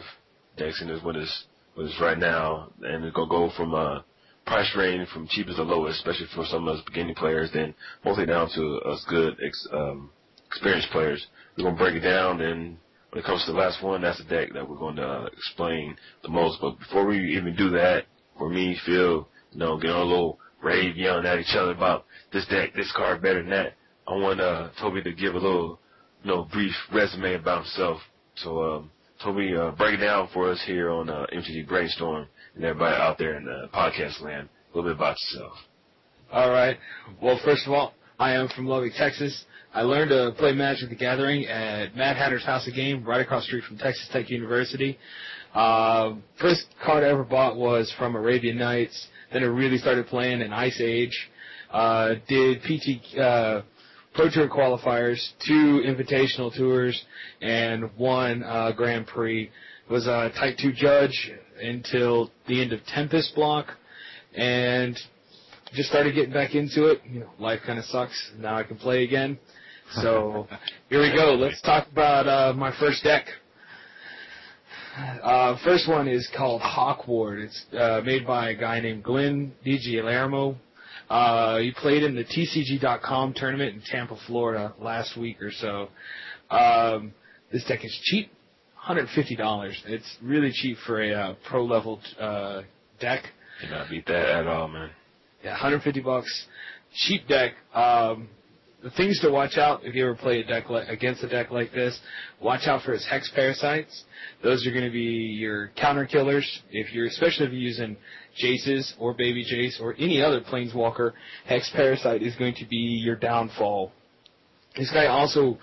decks, and is what is what is right now, and it's gonna go from uh, price range from cheapest to lowest, especially for some of us beginning players, then mostly down to us good ex, um, experienced players. We're gonna break it down, and when it comes to the last one, that's the deck that we're going to uh, explain the most. But before we even do that, for me, Phil, you know, getting a little rave yelling at each other about this deck, this card better than that. I want uh, Toby to give a little, you know, brief resume about himself. So, um, Toby, uh, break it down for us here on uh, MTG Brainstorm and everybody out there in the podcast land. A little bit about yourself. All right. Well, first of all, I am from Lubbock, Texas. I learned to play Magic the Gathering at Mad Hatter's House of Game, right across the street from Texas Tech University. Uh, first card I ever bought was from Arabian Nights, Then I really started playing in Ice Age. Uh, did PT uh, Pro Tour qualifiers, two Invitational tours, and one uh, Grand Prix. Was a Type 2 judge until the end of Tempest block, and just started getting back into it. You know, life kind of sucks. Now I can play again. So here we go. Let's talk about uh, my first deck. Uh, first one is called Hawkward. It's uh, made by a guy named Glenn DiGialermo. Uh, he played in the TCG.com tournament in Tampa, Florida last week or so. Um, this deck is cheap, $150. It's really cheap for a uh, pro level uh, deck. Cannot beat that at all, man. Yeah, 150 bucks. Cheap deck. Um, the things to watch out if you ever play a deck like, against a deck like this, watch out for his hex parasites. Those are going to be your counter killers. If you're especially if you're using Jaces or Baby Jace or any other Planeswalker, hex parasite is going to be your downfall. This guy also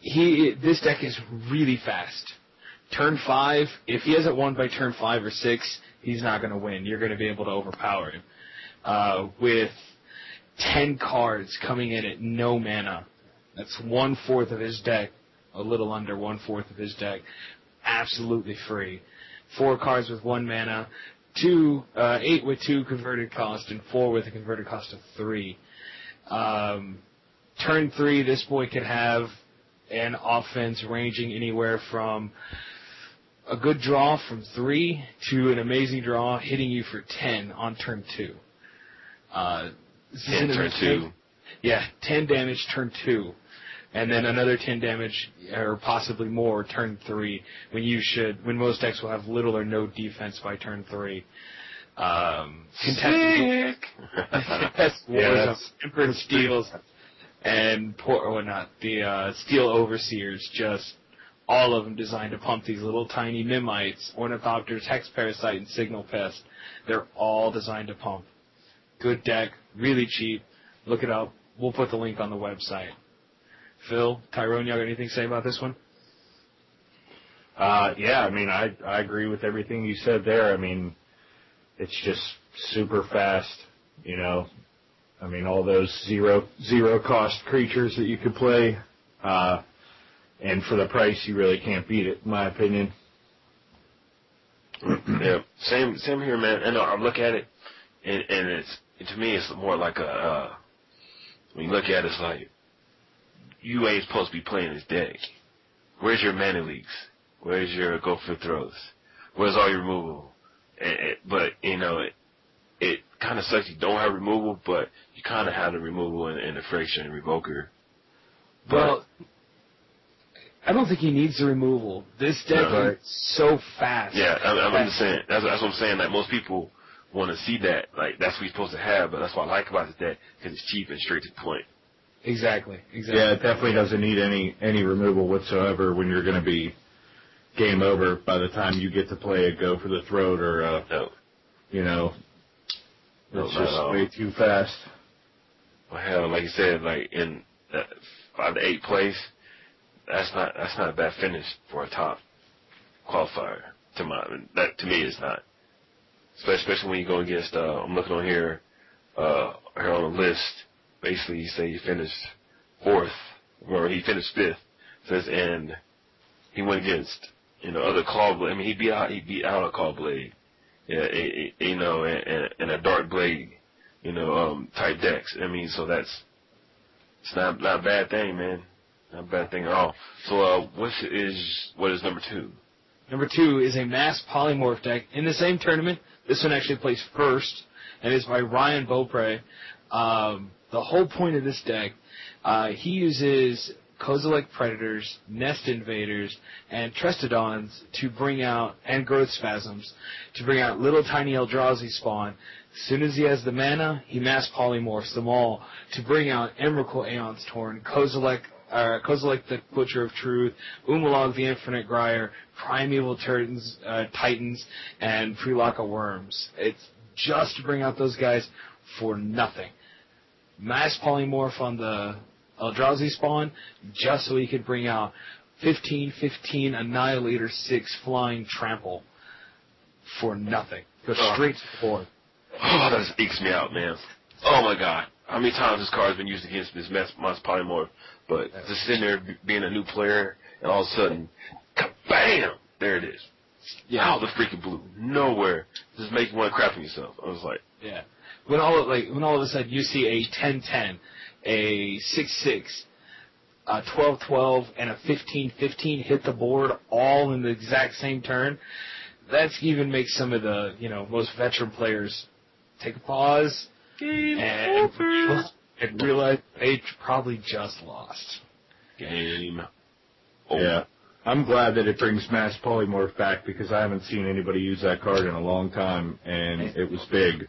he this deck is really fast. Turn five, if he hasn't won by turn five or six, he's not going to win. You're going to be able to overpower him. Uh, with 10 cards coming in at no mana. That's one fourth of his deck, a little under one fourth of his deck. Absolutely free. Four cards with one mana, two, uh, eight with two converted cost, and four with a converted cost of three. Um, turn three, this boy can have an offense ranging anywhere from a good draw from three to an amazing draw hitting you for 10 on turn two. Uh, this is Yeah, an turn two. Yeah, 10 damage turn two. And then another 10 damage, or possibly more, turn three, when you should, when most decks will have little or no defense by turn three. Um, contested, contested Yeah, tempered steels and poor, or not, the, uh, steel overseers, just all of them designed to pump these little tiny Memnites, ornithopters, hex parasite, and signal pest. They're all designed to pump. Good deck, really cheap. Look it up. We'll put the link on the website. Phil, Tyrone, y'all got anything to say about this one? Uh, yeah, I mean, I I agree with everything you said there. I mean, it's just super fast. You know, I mean, all those zero zero cost creatures that you could play, uh, and for the price, you really can't beat it, in my opinion. yeah, same same here, man. And uh, I look at it, and, and it's to me, it's more like a. Uh, when you look at it, it's like you ain't supposed to be playing this deck. Where's your mana leaks? Where's your go for throws? Where's all your removal? And, and, but you know, it it kind of sucks. You don't have removal, but you kind of have the removal in, in the Phyrexian and revoker. But Well, I don't think he needs the removal. This deck No. is so fast. Yeah, I'm, I'm just saying. That's, that's what I'm saying. Like most people want to see that. Like that's what you're supposed to have. But that's what I like about this deck because it's cheap and straight to the point. Exactly. Exactly. Yeah, it definitely doesn't need any any removal whatsoever when you're going to be game over by the time you get to play a go for the throat or uh, No, you know, No, it's just all. way too fast. well, hell, like you said, like in uh, five to eight place, that's not that's not a bad finish for a top qualifier. To my that to me, it's not. Especially, when you go against. Uh, I'm looking on here, uh, here on the list. Basically, you say you finished fourth, or he finished fifth. Says and he went against you know other Caw-Blade. I mean, he beat out he beat out a Caw-Blade. Yeah, you know, and, and, and a dark blade, you know, um, type decks. I mean, so that's it's not not a bad thing, man. Not a bad thing at all. So, uh, what is what is number two? Number two is a mass polymorph deck in the same tournament. This one actually plays first, and it's by Ryan Beaupre. Um, the whole point of this deck, uh, he uses Kozilek Predators, Nest Invaders, and Trestodons to bring out, and Growth Spasms, to bring out little tiny Eldrazi spawn. As soon as he has the mana, he mass polymorphs them all to bring out Emrakul Aeon's Torn, Kozilek uh, Kozilek the Butcher of Truth, Ulamog the Infinite Gyre, Primeval Titans, uh, Titans, and Pelakka Wurms. It's just to bring out those guys for nothing. Mass Polymorph on the Eldrazi spawn, just so he could bring out 15, 15, Annihilator 6 Flying Trample for nothing. Go straight to the board. Oh, that just ekes me out, man. Oh my god. How many times this card's been used against this mess, Mass Polymorph? But just sitting there being a new player, and all of a sudden, bam! There it is. Yeah. Out of the freaking blue. Nowhere. Just make you want to crap on yourself. I was like, Yeah. When all of, like when all of a sudden you see a 10-10, a 6-6, a 12-12, and a 15-15 hit the board all in the exact same turn, that's even makes some of the you know most veteran players take a pause game and, over. and realize they probably just lost. Game over. Yeah. I'm glad that it brings mass polymorph back because I haven't seen anybody use that card in a long time, and it was big.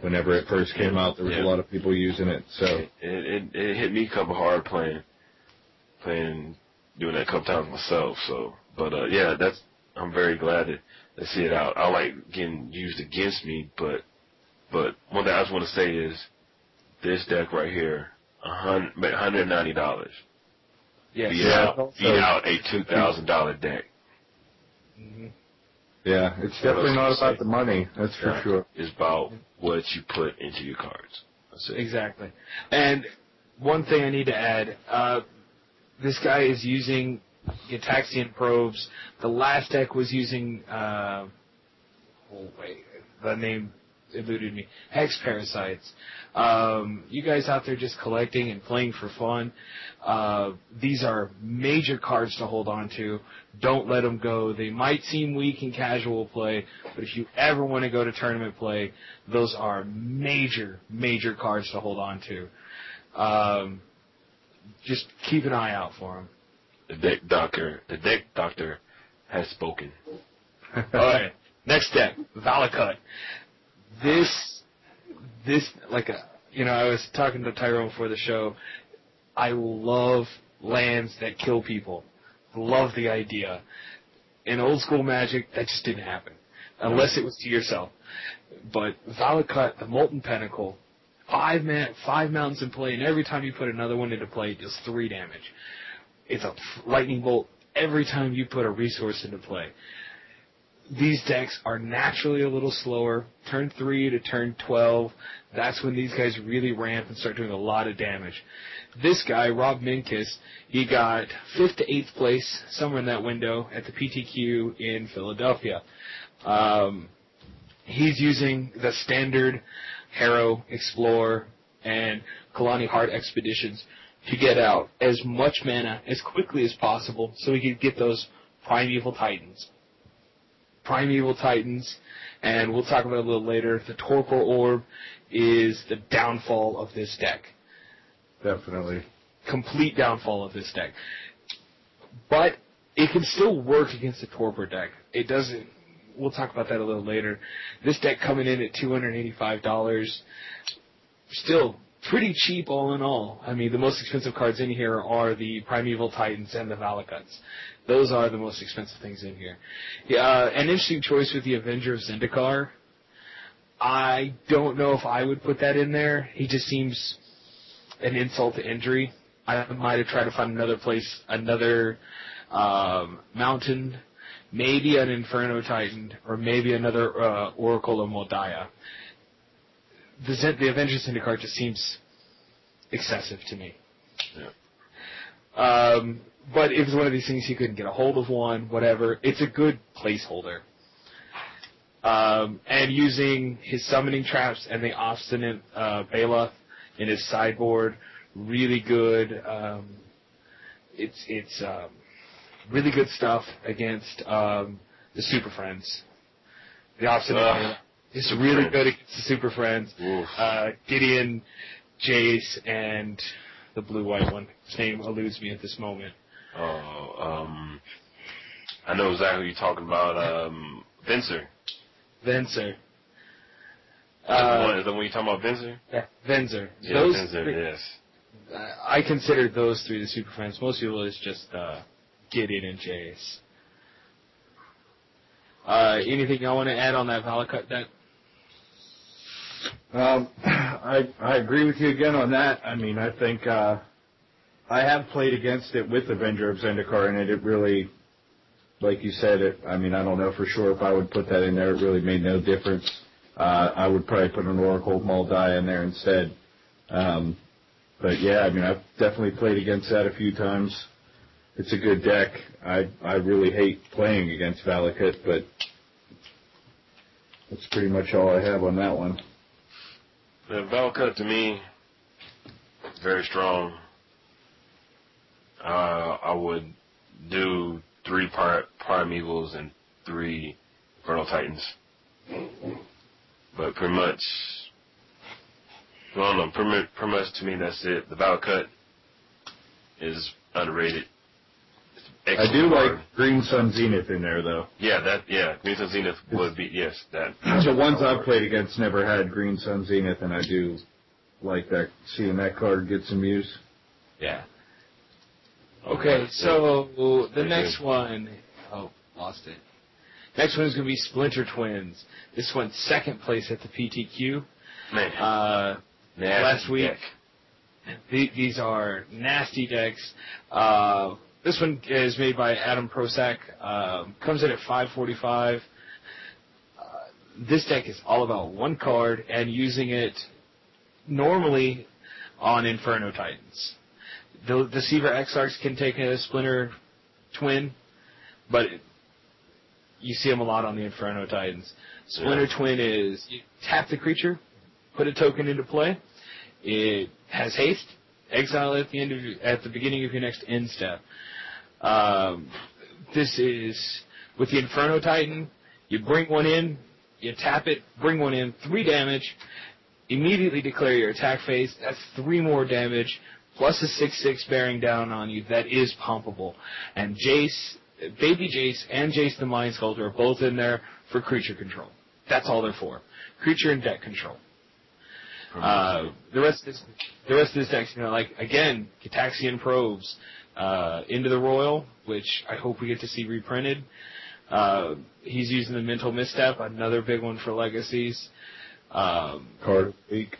Whenever it first came out, there was Yeah. a lot of people using it. So It, it, it hit me a couple hard playing, playing, doing that a couple times myself. So, but uh, yeah, that's I'm very glad to, to see it out. I like getting used against me, but but one thing I just want to say is this deck right here, a hundred hundred ninety dollars. Yes. Beat Yeah. out beat out a two thousand dollar deck. Mhm. yeah, it's definitely not about the money. That's for Yeah. sure. It's about what you put into your cards. That's it. Exactly. And one thing I need to add, uh, this guy is using Gitaxian probes. The last deck was using, uh, oh wait, the name eluded me. Hex parasites. Um, you guys out there just collecting and playing for fun. Uh, these are major cards to hold on to. Don't let them go. They might seem weak in casual play, but if you ever want to go to tournament play, those are major, major cards to hold on to. Um, just keep an eye out for them. The deck doctor, the deck doctor has spoken. All right. Next deck, Valakut. This, this, like, a, you know, I was talking to Tyrone before the show. I love lands that kill people. Love the idea. In old school Magic, that just didn't happen, unless it was to yourself. But Valakut, the Molten Pinnacle, five man, five mountains in play, and every time you put another one into play, it does three damage. It's a lightning bolt every time you put a resource into play these decks are naturally a little slower. Turn 3 to turn 12, that's when these guys really ramp and start doing a lot of damage. This guy, Rob Minkus, he got 5th to 8th place, somewhere in that window, at the PTQ in Philadelphia. Um, he's using the standard Harrow, Explore, and Khalni Heart expeditions to get out as much mana as quickly as possible so he could get those Primeval Titans. Primeval Titans, and we'll talk about it a little later. The Torpor Orb is the downfall of this deck. Definitely. Complete downfall of this deck. But it can still work against the Torpor deck. It doesn't. We'll talk about that a little later. This deck coming in at $285. Still pretty cheap all in all. I mean, the most expensive cards in here are the Primeval Titans and the Valakuts. Those are the most expensive things in here. Yeah, uh, an interesting choice with the Avenger of Zendikar. I don't know if I would put that in there. He just seems an insult to injury. I might have tried to find another place, another um, mountain, maybe an Inferno Titan, or maybe another uh, Oracle of Mul Daya. The, Zen- the Avenger Zendikar just seems excessive to me. Um, but it was one of these things he couldn't get a hold of one, whatever, it's a good placeholder. Um, and using his summoning traps and the obstinate uh, Baloth in his sideboard, really good. Um, it's it's um, really good stuff against um, the Super Friends. The obstinate Ugh. Is Super really Friends. good against the Super Friends. Uh, Gideon, Jace, and the blue white one. His name eludes me at this moment. Oh, um, I know exactly who you're talking about. Um, Venser. Venser. Is the one- Uh, is the one you talking about, Venser? yeah, Venser. Yeah, those Venser. three- Yes. I I consider those three the super friends. Most people is just uh, Gideon and Jace. Uh, anything y'all want to add on that Valakut deck? Um, I I agree with you again on that. I mean, I think uh, I have played against it with Avenger of Zendikar, and it, it really, like you said, it. I mean, I don't know for sure if I would put that in there. It really made no difference. uh, I would probably put an Oracle Mul Daya in there instead. Um, but yeah, I mean, I've definitely played against that a few times. It's a good deck. I I really hate playing against Valakut, but that's pretty much all I have on that one. The Valakut to me, very strong. Uh, I would do three Pri- Primevals and three Infernal Titans. But pretty much, don't know, pretty much, pretty much to me that's it. The Valakut is underrated. It's I do like card. Green Sun Zenith in there though. Yeah, that, yeah, Green Sun Zenith would be, yes, that. The ones I've played against never had Green Sun Zenith, and I do like that. Seeing that card get some use. Yeah. Okay, so the next good. one, oh, lost it. Next one is going to be Splinter Twins. This went second place at the PTQ. Man, Uh, nasty last week. deck. these are nasty decks. Uh, this one is made by Adam Prosak. Um, comes in at 545. Uh, this deck is all about one card and using it normally on Inferno Titans. The Deceiver Exarchs can take a Splinter Twin, but you see them a lot on the Inferno Titans. Splinter Yeah. Twin is you tap the creature, put a token into play. It has haste, exile at the end of at the beginning of your next end step. Um, this is with the Inferno Titan. You bring one in, you tap it, bring one in, three damage. Immediately declare your attack phase. That's three more damage plus a six-six bearing down on you. That is pumpable. And Jace, Baby Jace, and Jace the Mind Sculptor are both in there for creature control. That's all they're for. Creature and deck control. Uh, the rest of this, the rest of this deck's, you know, like again, Gitaxian probes uh, into the Roil, which I hope we get to see reprinted. Uh, he's using the Mental Misstep, another big one for Legacies. Um, Card of the week.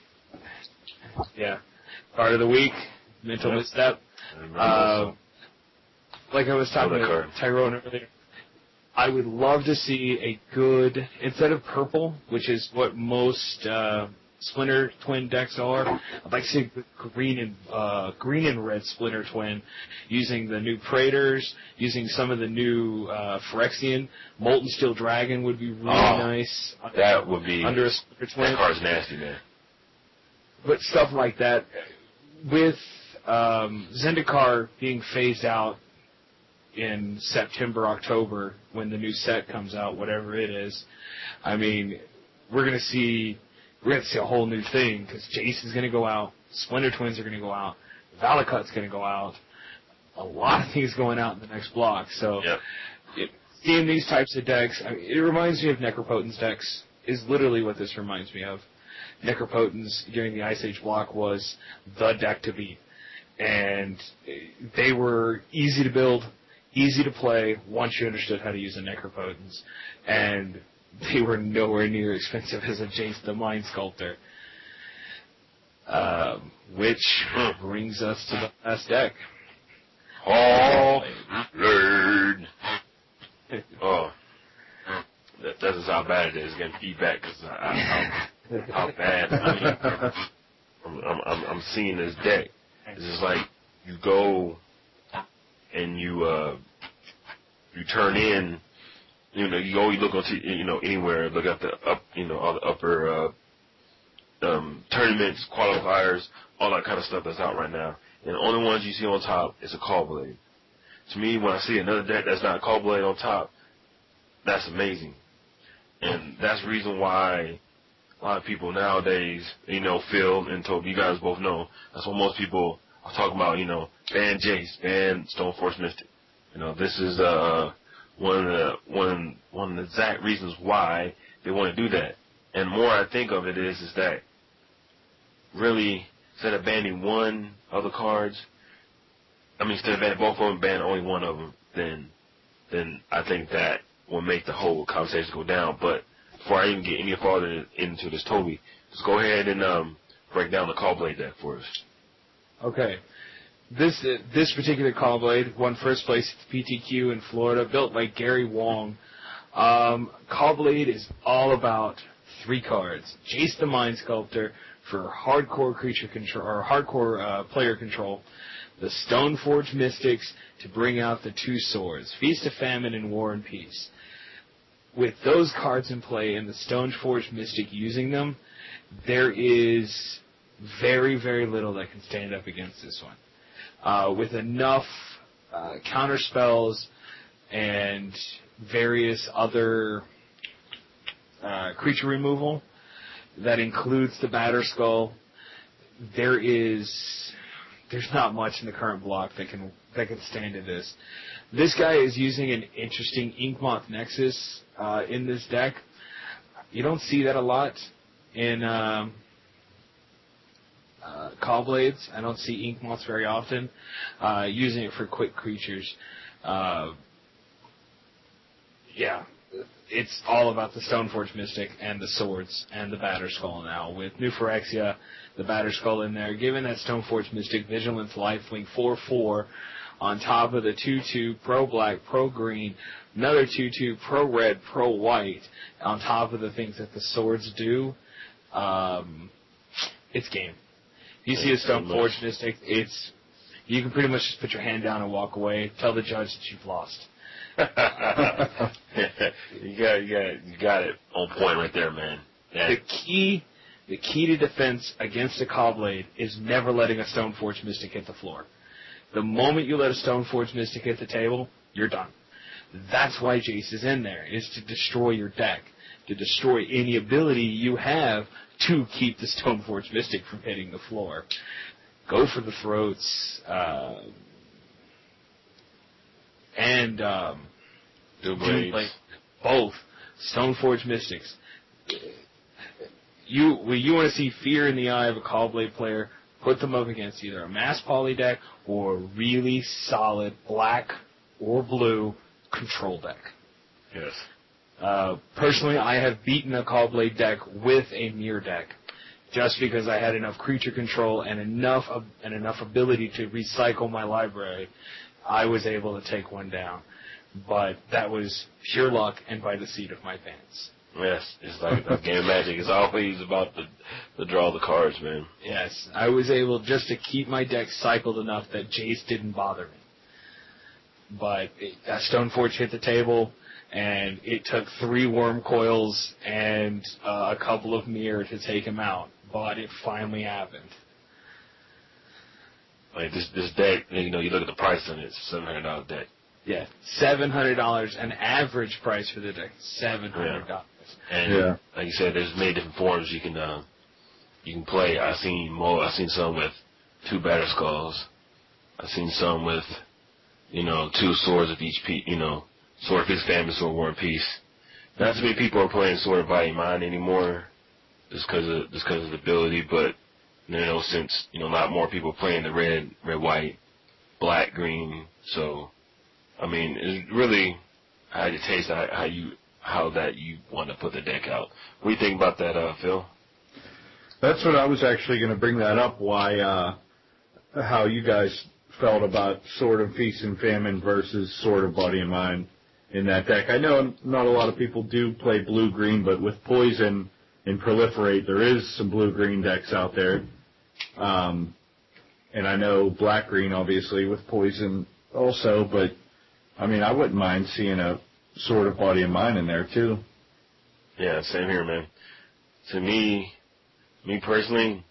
yeah, card of the week, Mental Yep. Misstep. Uh, like I was talking that Tyrone earlier, I would love to see a good instead of purple, which is what most uh, Splinter Twin decks are. I'd like to see green and uh, green and red Splinter Twin, using the new Praetors, using some of the new uh, Phyrexian. Molten Steel Dragon would be really Oh, nice. that would be, under a Splinter Twin that card's nasty, man. but stuff like that, with um, Zendikar being phased out in September, October, when the new set comes out, whatever it is, I mean, we're gonna see we're gonna see a whole new thing because Jace is gonna go out, Splinter Twins are gonna go out, Valakut's gonna go out, a lot of things going out in the next block. So Yep. it, seeing these types of decks, I mean, it reminds me of Necropotence decks. Is literally what this reminds me of. Necropotence during the Ice Age block was the deck to beat, and they were easy to build, easy to play once you understood how to use a Necropotence, and they were nowhere near as expensive as a Jace the Mind Sculptor. Um, which brings us to the last deck. All learn. Oh, that, that's just how bad it is. Getting feedback because how, how bad. I mean, I'm, I'm, I'm, I'm seeing this deck. It's just like you go and you uh you turn in. You know, you you look onto, you know, anywhere, look at the up, you know, all the upper uh, um, tournaments, qualifiers, all that kind of stuff that's out right now. And the only ones you see on top is a Caw-Blade. To me, when I see another deck that's not Caw-Blade on top, that's amazing. And that's the reason why a lot of people nowadays, you know, Phil and Toby, you guys both know, that's what most people are talking about, you know, ban Jace, ban Stoneforge Mystic. You know, this is uh one of the one one of the exact reasons why they want to do that. And more I think of it is is that really instead of banning one of the cards, I mean instead of banning both of them, ban only one of them, then then I think that will make the whole conversation go down. But before I even get any farther into this, Toby, just go ahead and um, break down the Caw-Blade deck for us. Okay. This this particular Caw-Blade won first place at the PTQ in Florida, built by Gary Wong. Um, Caw-Blade is all about three cards: Jace the Mind Sculptor for hardcore creature control or hardcore uh, player control. The Stoneforge Mystics to bring out the two swords, Feast of Famine and War and Peace. With those cards in play and the Stoneforge Mystic using them, there is very, very little that can stand up against this one. Uh, with enough uh, counter spells and various other uh, creature removal that includes the Batter Skull, there is there's not much in the current block that can that can stand to this. This guy is using an interesting Inkmoth Nexus uh, in this deck. You don't see that a lot in um, uh, Caw-Blades. I don't see Inkmoths very often. Uh, using it for quick creatures. Uh, yeah, it's all about the Stoneforge Mystic and the swords and the Batter Skull now. With New Phyrexia, the Batter Skull in there, given that Stoneforge Mystic Vigilance Lifelink 4-4 on top of the 2-2 Pro Black, Pro Green, another 2-2 Pro Red, Pro White, on top of the things that the swords do, um, it's game. You see a Stoneforge Mystic, it's you can pretty much just put your hand down and walk away. Tell the judge that you've lost. you got, you got, you got it on point right there, man. Yeah. The key, the key to defense against a Caw-Blade is never letting a Stoneforge Mystic hit the floor. The moment you let a Stoneforge Mystic hit the table, you're done. That's why Jace is in there, is to destroy your deck, to destroy any ability you have to keep the Stoneforge Mystic from hitting the floor. Go for the throats, uh, and um, Two Doomblade, both Stoneforge Mystics. You when you want to see fear in the eye of a Caw-Blade player, put them up against either a mass poly deck or a really solid black or blue control deck. Yes. Uh, personally, I have beaten a Caw-Blade deck with a mirror deck, just because I had enough creature control and enough of, and enough ability to recycle my library. I was able to take one down, but that was pure luck and by the seat of my pants. Yes. It's like a game of magic. It's always about the, the draw the cards, man. Yes, I was able just to keep my deck cycled enough that Jace didn't bother me. But it, that Stoneforge hit the table, and it took three worm coils and uh, a couple of mirror to take him out. But it finally happened. Like this, this deck, you know, you look at the price on it, it's seven hundred dollar deck. Yeah, seven hundred dollars, an average price for the deck, seven hundred dollars. And Yeah. like you said, there's many different forms you can uh, you can play. I seen more. I seen some with two batter skulls. I seen some with you know two swords of each piece. You know, sword of his family, sword of war and peace. Not too many people are playing sword of body mind anymore, just because of just because of the ability. But you know, since you know a lot more people playing the red, red, white, black, green. So, I mean, it's really how you taste how, how you how that you want to put the deck out. What do you think about that, uh, Phil? That's what I was actually going to bring that up. Why, uh, how you guys felt about Sword of Feast and Famine versus Sword of Body and Mind in that deck. I know not a lot of people do play blue green, but with Poison and Proliferate, there is some blue green decks out there. Um, and I know black green, obviously, with Poison also, but I mean, I wouldn't mind seeing a sort of Body of mine in there too. Yeah, same here, man. To me, me personally,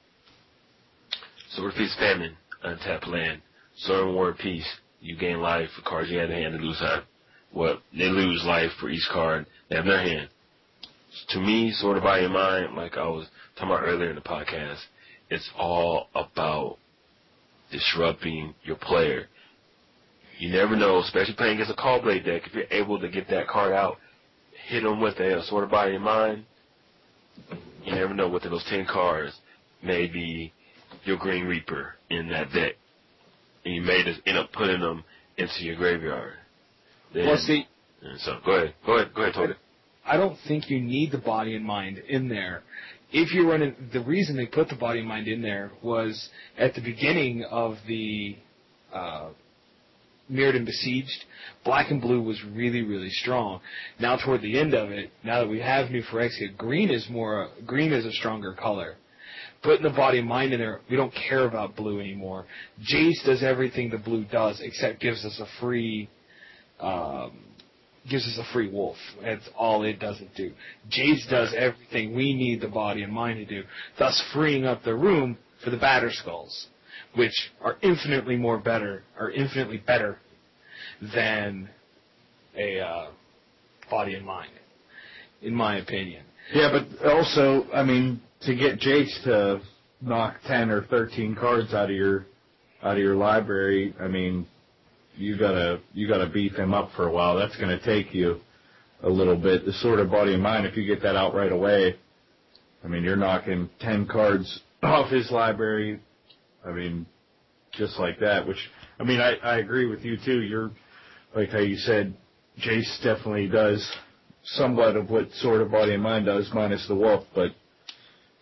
Sword Peace Famine, untap land. Sword War Peace, you gain life cards you have in hand to lose life. What they lose life for each card they have in their hand. To me, Sword of Body and Mind, like I was talking about earlier in the podcast, it's all about disrupting your player. You never know, especially playing against a Caw-Blade deck, if you're able to get that card out, hit them with a, Sword of Body and Mind, you never know within those 10 cards may be your Green Reaper in that deck. And you may just end up putting them into your graveyard. Then, Well, see, so go ahead, go ahead, go ahead, Tony. I don't think you need the body and mind in there. If you're running, the reason they put the body and mind in there was at the beginning of the uh, Mirrodin Besieged, black and blue was really, really strong. Now toward the end of it, now that we have new Phyrexia, green is more, green is a stronger color. Putting the body and mind in there, we don't care about blue anymore. Jace does everything the blue does, except gives us a free, um, gives us a free wolf. That's all it doesn't do. Jace does everything we need the body and mind to do, thus freeing up the room for the batter skulls, which are infinitely more better, are infinitely better than a uh, body and mind, in my opinion. Yeah, but also, I mean, to get Jace to knock ten or thirteen cards out of your out of your library, I mean, you gotta you gotta beef him up for a while. That's gonna take you a little bit. The sort of body and mind, if you get that out right away, I mean, you're knocking ten cards off his library. I mean, just like that. Which I mean, I I agree with you too. You're like how you said, Jace definitely does somewhat of what sort of Body and Mind does, minus the wolf, but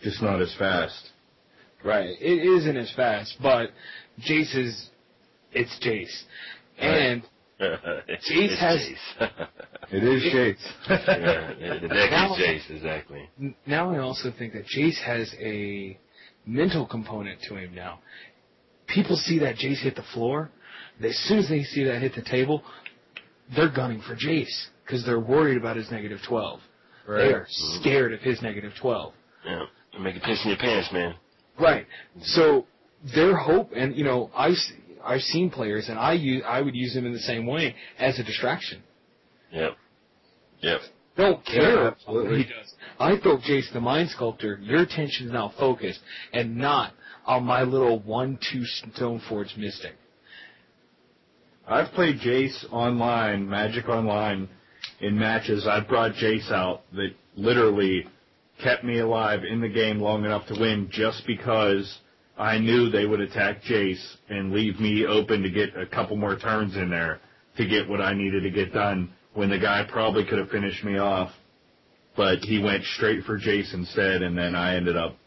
just not as fast. Right. It isn't as fast, but Jace is, it's Jace. And it's, Jace has- Jace. It is Jace. yeah, the deck Now- is Jace, exactly. Now I also think that Jace has a mental component to him now. People see that Jace hit the floor. As soon as they see that hit the table, they're gunning for Jace because they're worried about his negative 12. They are mm-hmm. scared of his negative 12. Yeah, you make a piss in your pants, man. Right. So their hope, and you know, I I've seen players, and I use I would use them in the same way as a distraction. Yep. Yep. Don't care Yeah, what absolutely. he does. I throw Jace the Mind Sculptor. Your attention is now focused, and not on my little one-two Stoneforge Mystic. I've played Jace online, Magic Online, in matches. I've brought Jace out that literally kept me alive in the game long enough to win just because I knew they would attack Jace and leave me open to get a couple more turns in there to get what I needed to get done when the guy probably could have finished me off. But he went straight for Jace instead, and then I ended up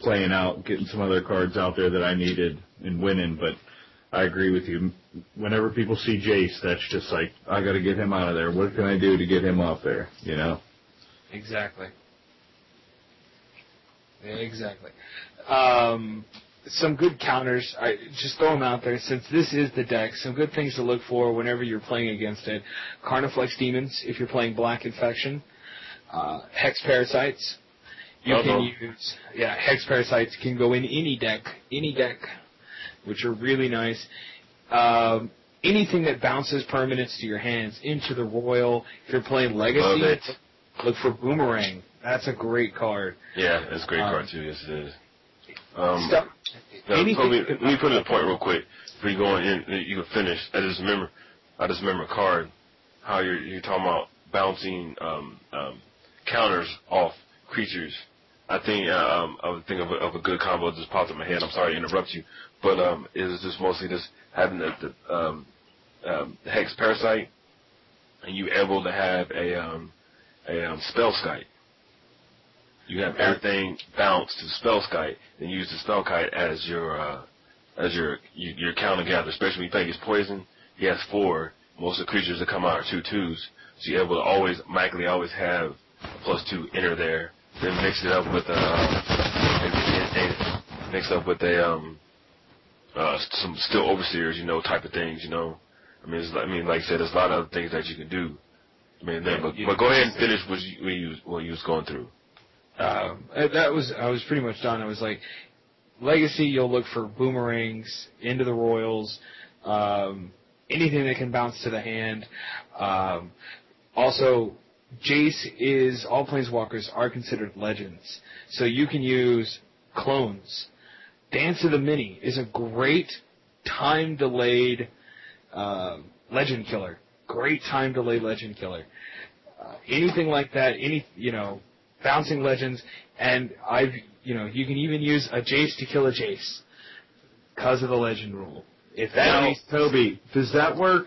playing out, getting some other cards out there that I needed and winning. But I agree with you. Whenever people see Jace, that's just like I got to get him out of there. What can I do to get him off there? You know. Exactly. Exactly. Um, some good counters. I just throw them out there since this is the deck. Some good things to look for whenever you're playing against it. Carnifex demons if you're playing Black Infection. Uh, Hex parasites. You can use yeah Hex parasites can go in any deck, any deck, which are really nice. Um, anything that bounces permanents to your hands into the Roil. If you're playing Legacy. Look for Boomerang. That's a great card. Yeah, that's a great Um, card too. Yes, it is. Um, Stuff. now, let, me, let me put in a point real quick before you go in. You can finish. I just remember. I just remember a card. How you're you're talking about bouncing um, um, counters off creatures. I think uh, um, I would think of a, of a good combo that just popped in my head. I'm sorry to interrupt you, but um, it was just mostly just having the, the um, um, hex parasite, and you able to have a um, a um, spell skite. You have everything bounced to Spellskite, and use the Spellskite as your uh, as your your, your counter gather. Especially when you think it's poison, he has four. Most of the creatures that come out are two twos, so you're able to always magically always have a plus two enter there. Then mix it up with uh, and, and mix up with a um uh some Steel Overseers, you know, type of things, you know. I mean, it's, I mean, like I said, there's a lot of other things that you can do. I mean, then, but, but go ahead and finish what you, what you, what you was going through. Um, uh, that was I was pretty much done. I was like, Legacy, you'll look for boomerangs into the Roils, um, anything that can bounce to the hand. Um, also, Jace is all planeswalkers are considered legends, so you can use clones. Dance of the Many is a great time delayed uh, legend killer. Great time delayed legend killer. Uh, anything like that, any you know, bouncing legends, and I've you know you can even use a Jace to kill a Jace because of the legend rule. If that Now, makes Toby, does that work?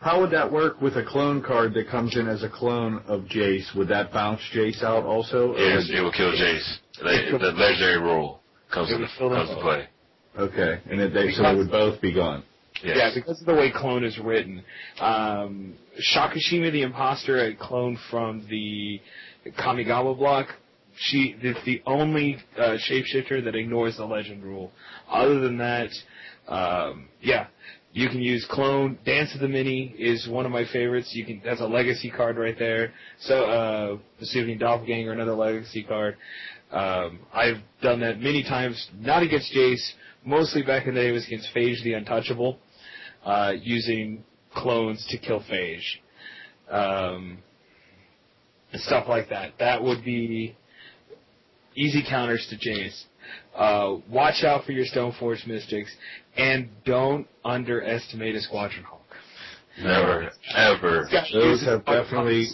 How would that work with a clone card that comes in as a clone of Jace? Would that bounce Jace out also? or Yes, would- it will kill Jace. The, the legendary rule comes into would kill them comes to play. Okay, and it, they, so they would both be gone. Yes. Yeah, because of the way clone is written. Um, Sakashima the imposter, a clone from the Kamigawa block, she is the only uh, shapeshifter that ignores the legend rule. Other than that, um, yeah, you can use clone. Dance of the Many is one of my favorites. You can that's a legacy card right there. So uh, Vesuvian Doppelganger, another legacy card. Um, I've done that many times, not against Jace. Mostly back in the day, it was against Phage the Untouchable, uh, using clones to kill Phage. Um, stuff like that. That would be easy counters to Jace. Uh, watch out for your Stoneforge Mystics, and don't underestimate a Squadron Hawk. Never, ever. Those have definitely,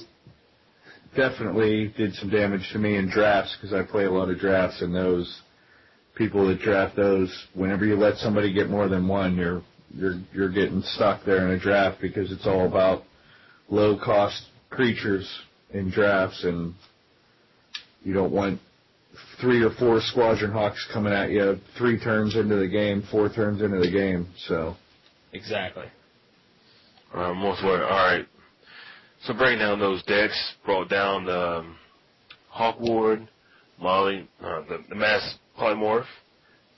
definitely did some damage to me in drafts because I play a lot of drafts and those people that draft those, whenever you let somebody get more than one, you're you're you're getting stuck there in a draft because it's all about low cost creatures in drafts and you don't want three or four squadron hawks coming at you three turns into the game, four turns into the game. So Exactly. Uh, most were all right. So breaking down those decks, brought down the um, Hawk Ward, Molly, uh, the, the Mass Polymorph,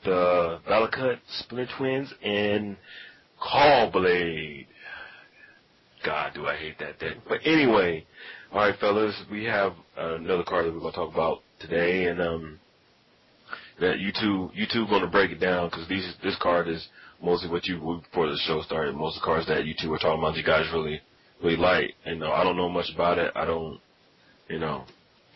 the Valakut Splinter Twins, and Caw-Blade. God, do I hate that deck. But anyway, all right, fellas, we have another card that we're gonna talk about today, and um, that you two, you two, gonna break it down because these this card is mostly what you before the show started. Most of the cards that you two were talking about, you guys really, really like. And uh, I don't know much about it. I don't, you know,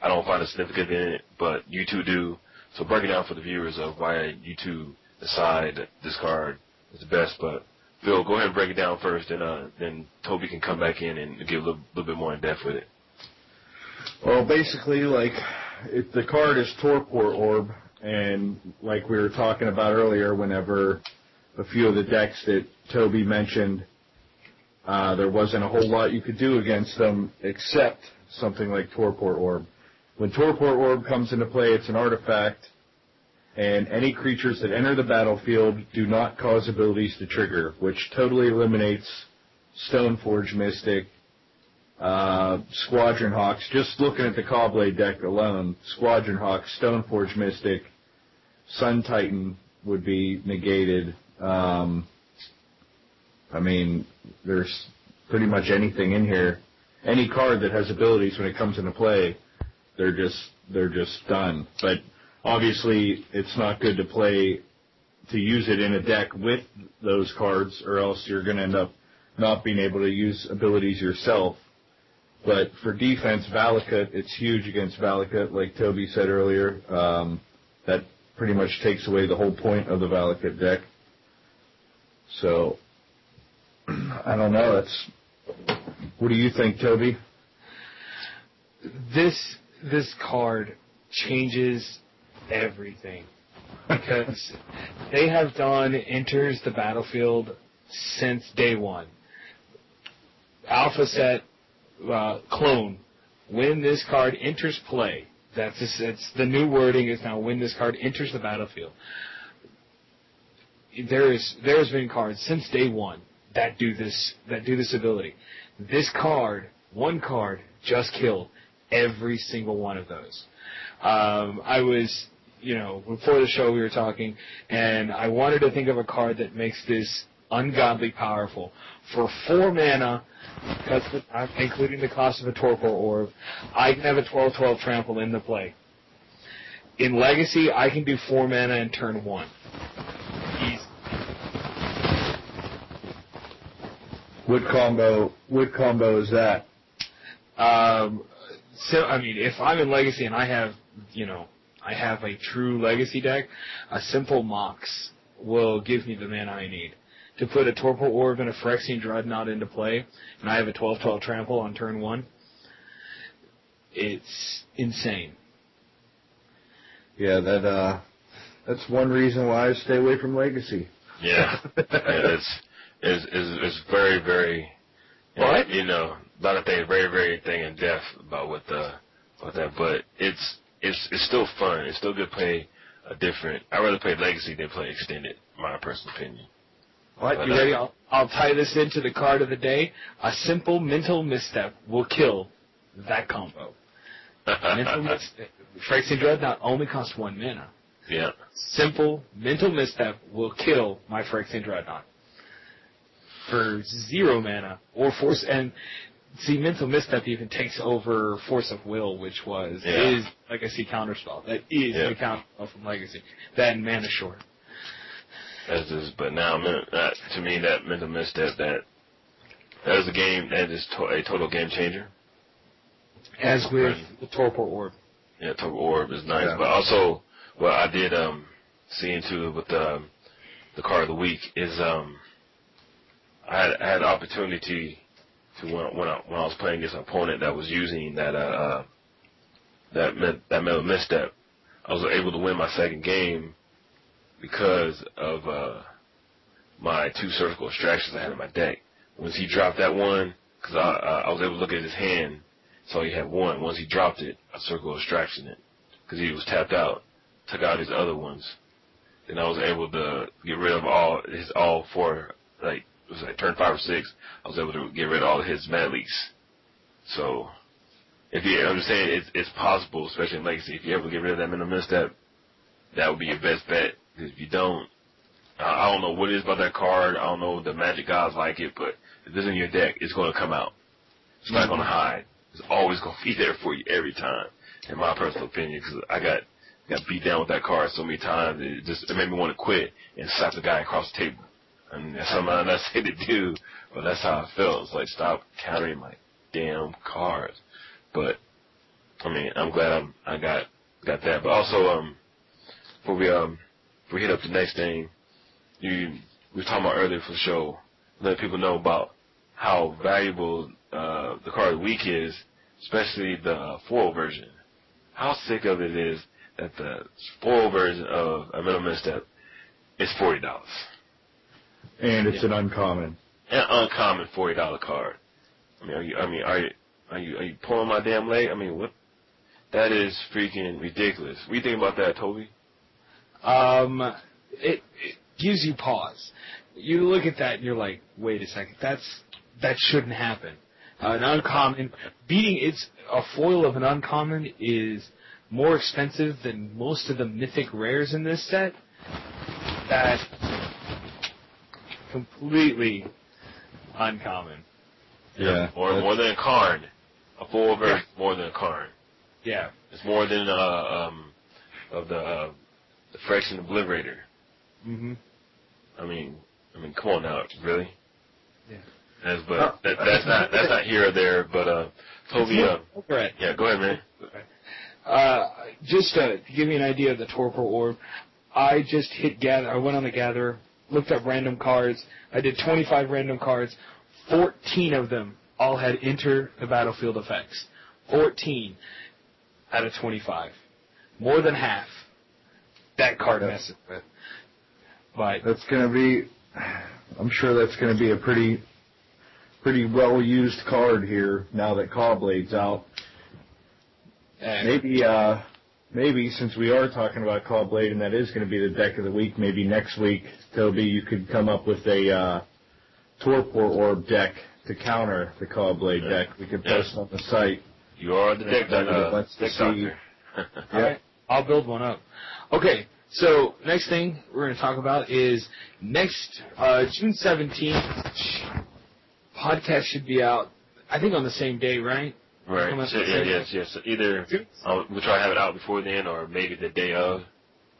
I don't find a significant in it, but you two do. So break it down for the viewers of why you two decide this card is the best. But Phil, go ahead and break it down first, and uh, then Toby can come back in and give a little, little bit more in depth with it. Well, basically, like it, the card is Torpor Orb, and like we were talking about earlier, whenever a few of the decks that Toby mentioned, uh, there wasn't a whole lot you could do against them except something like Torpor Orb. When Torpor Orb comes into play, it's an artifact, and any creatures that enter the battlefield do not cause abilities to trigger, which totally eliminates Stoneforge Mystic, uh, Squadron Hawks. Just looking at the Caw-Blade deck alone, Squadron Hawks, Stoneforge Mystic, Sun Titan would be negated. Um, I mean, there's pretty much anything in here. Any card that has abilities when it comes into play, they're just they're just done. But obviously, it's not good to play to use it in a deck with those cards, or else you're going to end up not being able to use abilities yourself. But for defense, Valakut, it's huge against Valakut, like Toby said earlier. Um, that pretty much takes away the whole point of the Valakut deck. So, I don't know. That's what do you think, Toby? This this card changes everything because they have done enters the battlefield since day one. Alpha set uh, clone when this card enters play. That's just, it's the new wording is now when this card enters the battlefield. There is there has been cards since day one that do this that do this ability. This card, one card, just killed every single one of those. Um, I was, you know, before the show we were talking, and I wanted to think of a card that makes this ungodly powerful. For four mana, including the cost of a Torpor Orb, I can have a 12-12 trample in the play. In Legacy, I can do four mana in turn one. Easy. What combo? What combo is that? Um, so I mean, if I'm in Legacy and I have, you know, I have a true Legacy deck, a simple Mox will give me the mana I need to put a Torpor Orb and a Phyrexian Dreadnought into play, and I have a 12-12 trample on turn one. It's insane. Yeah, that uh, that's one reason why I stay away from Legacy. Yeah, yeah it's is is is very very. What? You know, a lot of things, very very thing in depth about what the about that, but it's it's it's still fun. It's still good to play a different. I rather play Legacy than play Extended. My personal opinion. All right, you uh, ready? I'll, I'll tie this into the card of the day. A simple mental misstep will kill that combo. Oh. mental misstep. Phyrexian Dreadnought only costs one mana. Yeah. Simple mental misstep will kill my Phyrexian Dreadnought. For zero mana, or force, and see, mental misstep even takes over Force of Will, which was, Yeah. is Legacy counterspell. That is Yeah. the counterspell from Legacy. That and Mana Short. That's just, but now, that, to me, that mental misstep, that that is a game that is to, a total game changer. As with Right. the Torpor Orb. Yeah, Torpor Orb is nice, Yeah. but also what I did um see into with the the card of the week is um I had I had the opportunity to when when I, when I was playing against an opponent that was using that uh, uh that me- that metal misstep, I was able to win my second game because of uh my two surgical extractions I had in my deck. Once he dropped that one, because I, I was able to look at his hand, so he had one. Once he dropped it, I circle extraction it because he was tapped out. Took out his other ones. Then I was able to get rid of all his all four like was like turn five or six. I was able to get rid of all his Mana Leaks. So if you saying it's it's possible, especially in Legacy, if you ever get rid of that minimum misstep, that would be your best bet. if you don't, I I don't know what it is about that card. I don't know the magic gods like it, but if it's in your deck, it's going to come out. It's not going to hide. It's always going to be there for you every time, in my personal opinion. Because I got got beat down with that card so many times, it just it made me want to quit and slap the guy across the table. And that's something not saying to do, but that's how I felt. It's like stop countering my damn cards. But I mean, I'm glad I'm I got got that. But also, um, before we um before we hit up the next thing, you we were talking about earlier for the show, let people know about how valuable uh, the card of the week is, especially the foil version. How sick of it is that the foil version of a Metal Misstep is forty dollars. And it's an uncommon. An uncommon forty dollar card. I mean, are you? I mean, are you? Are you? Are you pulling my damn leg? I mean, what? That is freaking ridiculous. What do you think about that, Toby? Um, it, it gives you pause. You look at that and you're like, wait a second, that's that shouldn't happen. Uh, an uncommon beating it's a foil of an uncommon is more expensive than most of the mythic rares in this set. That completely uncommon. Yeah. More more than a card. A foil version more than a card. Yeah. It's more than uh um of the uh the Phyrexian Obliterator. hmm I mean I mean come on now, really? Yeah. That's but that, that's not that's not here or there, but uh Toby uh Right. yeah, go ahead man. Uh, just uh, to give you an idea of the Torpor Orb, I just hit gather. I went on the Gather, looked up random cards. I did 25 random cards. 14 of them all had enter the battlefield effects. 14 out of 25. More than half. That card messes with. But That's going to be, I'm sure that's going to be a pretty, pretty well used card here now that Caw-Blade's out. uh, Maybe, uh, maybe since we are talking about Caw-Blade and that is going to be the deck of the week, maybe next week, Toby, you could come up with a uh, Torpor Orb deck to counter the Caw-Blade Yeah. deck. We could Yeah. post on the site. You are the deck Yeah, uh, let's see. doctor. All right, I'll build one up. Okay, so next thing we're going to talk about is next uh, June seventeenth. Podcast should be out. I think on the same day, right? Right. So, yeah, yes, yes. Either uh, we'll try to have it out before then or maybe the day of.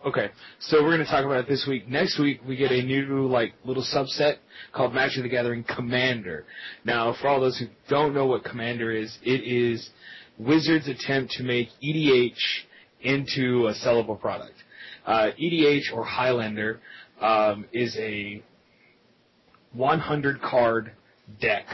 Okay, so we're going to talk about it this week. Next week we get a new like little subset called Magic the Gathering Commander. Now, for all those who don't know what Commander is, it is Wizards' attempt to make EDH into a sellable product. Uh, EDH or Highlander um, is a 100 card deck.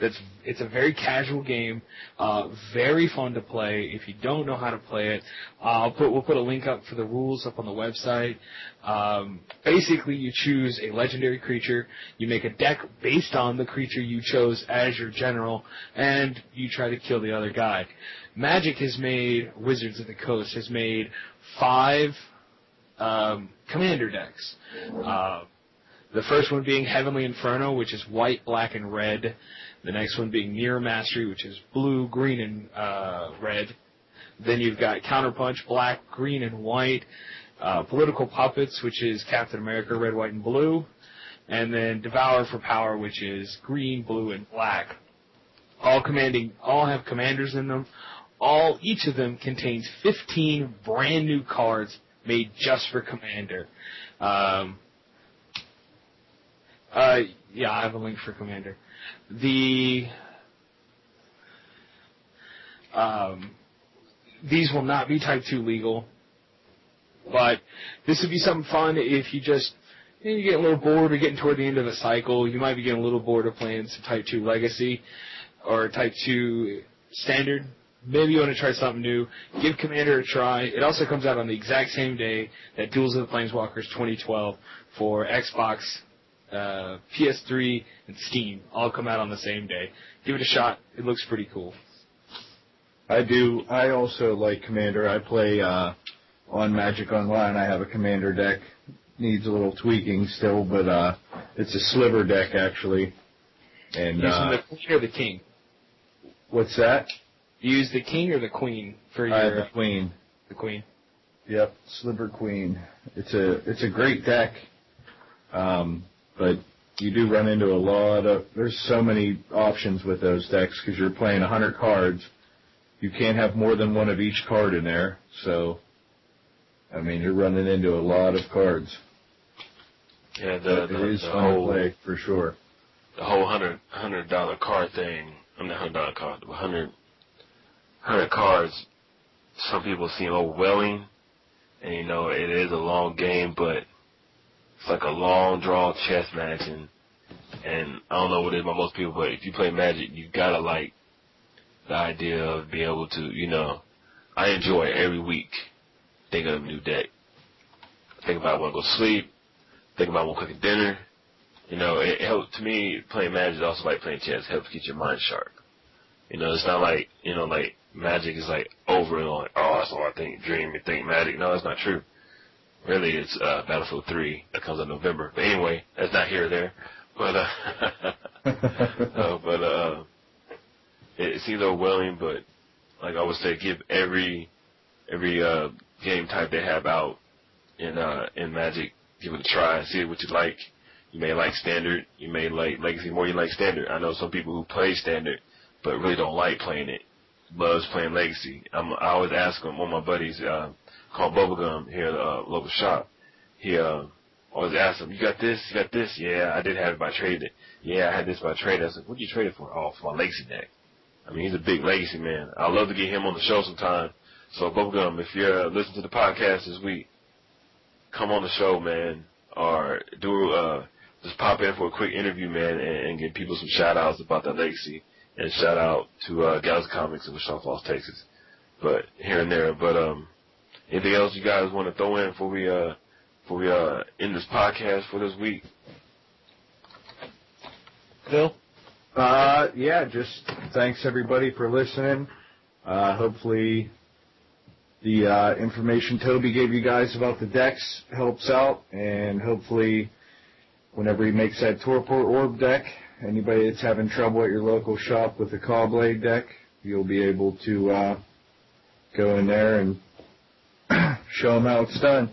That's it's a very casual game, uh, very fun to play. If you don't know how to play it, I'll put we'll put a link up for the rules up on the website. Um, basically, you choose a legendary creature, you make a deck based on the creature you chose as your general, and you try to kill the other guy. Magic has made Wizards of the Coast has made five um, commander decks. Uh, The first one being Heavenly Inferno, which is white, black, and red. The next one being Mirror Mastery, which is blue, green, and uh, red. Then you've got Counterpunch, black, green, and white. Uh, Political Puppets, which is Captain America, red, white, and blue. And then Devour for Power, which is green, blue, and black. All commanding, all have commanders in them. All, each of them contains 15 brand new cards made just for Commander. Um, uh, yeah, I have a link for Commander. The um, these will not be Type Two legal, but this would be something fun if you just you, know, you get a little bored or getting toward the end of the cycle. You might be getting a little bored of playing some Type Two Legacy or Type Two Standard. Maybe you want to try something new. Give Commander a try. It also comes out on the exact same day that Duels of the Planeswalkers 2012 for Xbox, uh, PS3, and Steam all come out on the same day. Give it a shot. It looks pretty cool. I do. I also like Commander. I play uh, on Magic Online. I have a Commander deck. Needs a little tweaking still, but uh, it's a sliver deck actually. And Using uh, the queen or the king. what's that? You use the king or the queen for your. I have the Queen. the queen. Yep, Sliver Queen. It's a it's a great deck, um, but you do run into a lot of. There's so many options with those decks because you're playing 100 cards. You can't have more than one of each card in there. So, I mean, you're running into a lot of cards. Yeah, the, But the, it is the fun whole to play for sure. the whole hundred hundred dollar card thing. I'm not hundred dollar card, but hundred hundred cards. Some people seem overwhelming, and you know it is a long game, but it's like a long draw chess match, and and I don't know what it is about most people, but if you play Magic, you gotta like the idea of being able to, you know, I enjoy every week thinking of a new deck. Think about when I go to sleep. Think about when cooking dinner. You know, it helps to me playing Magic is also like playing chess. It helps keep your mind sharp. You know, it's not like you know, like Magic is like over and like, oh, that's all I think, dream and think Magic. No, that's not true. Really, it's uh, Battlefield 3 that comes in November. But anyway, that's not here or there. But uh, uh but uh, it, it seems overwhelming. But like I would say, give every every uh game type they have out in uh in Magic, give it a try, see what you like. You may like standard, you may like legacy more. You like standard. I know some people who play standard, but really don't like playing it. Loves playing legacy. I'm, I always ask him. One of my buddies uh, called Bubblegum here at the uh, local shop. He uh, always asks him, "You got this? You got this? Yeah, I did have it, traded it. Yeah, I had this, but I traded." I said, "What'd you trade it for?" Oh, for my legacy deck. I mean, he's a big legacy man. I'd love to get him on the show sometime. So Bubblegum, if you're uh, listening to the podcast this week, come on the show, man, or do uh just pop in for a quick interview, man, and, and give people some shout outs about that legacy and shout out to uh Galaxy Comics in Wichita Falls, Texas. But here and there. But um anything else you guys want to throw in before we uh before we uh end this podcast for this week? Phil? Uh, yeah, just thanks everybody for listening. Uh, hopefully the uh, information Toby gave you guys about the decks helps out, and hopefully whenever he makes that Torpor Orb deck, anybody that's having trouble at your local shop with the Caw-Blade deck, you'll be able to uh, go in there and show them how it's done.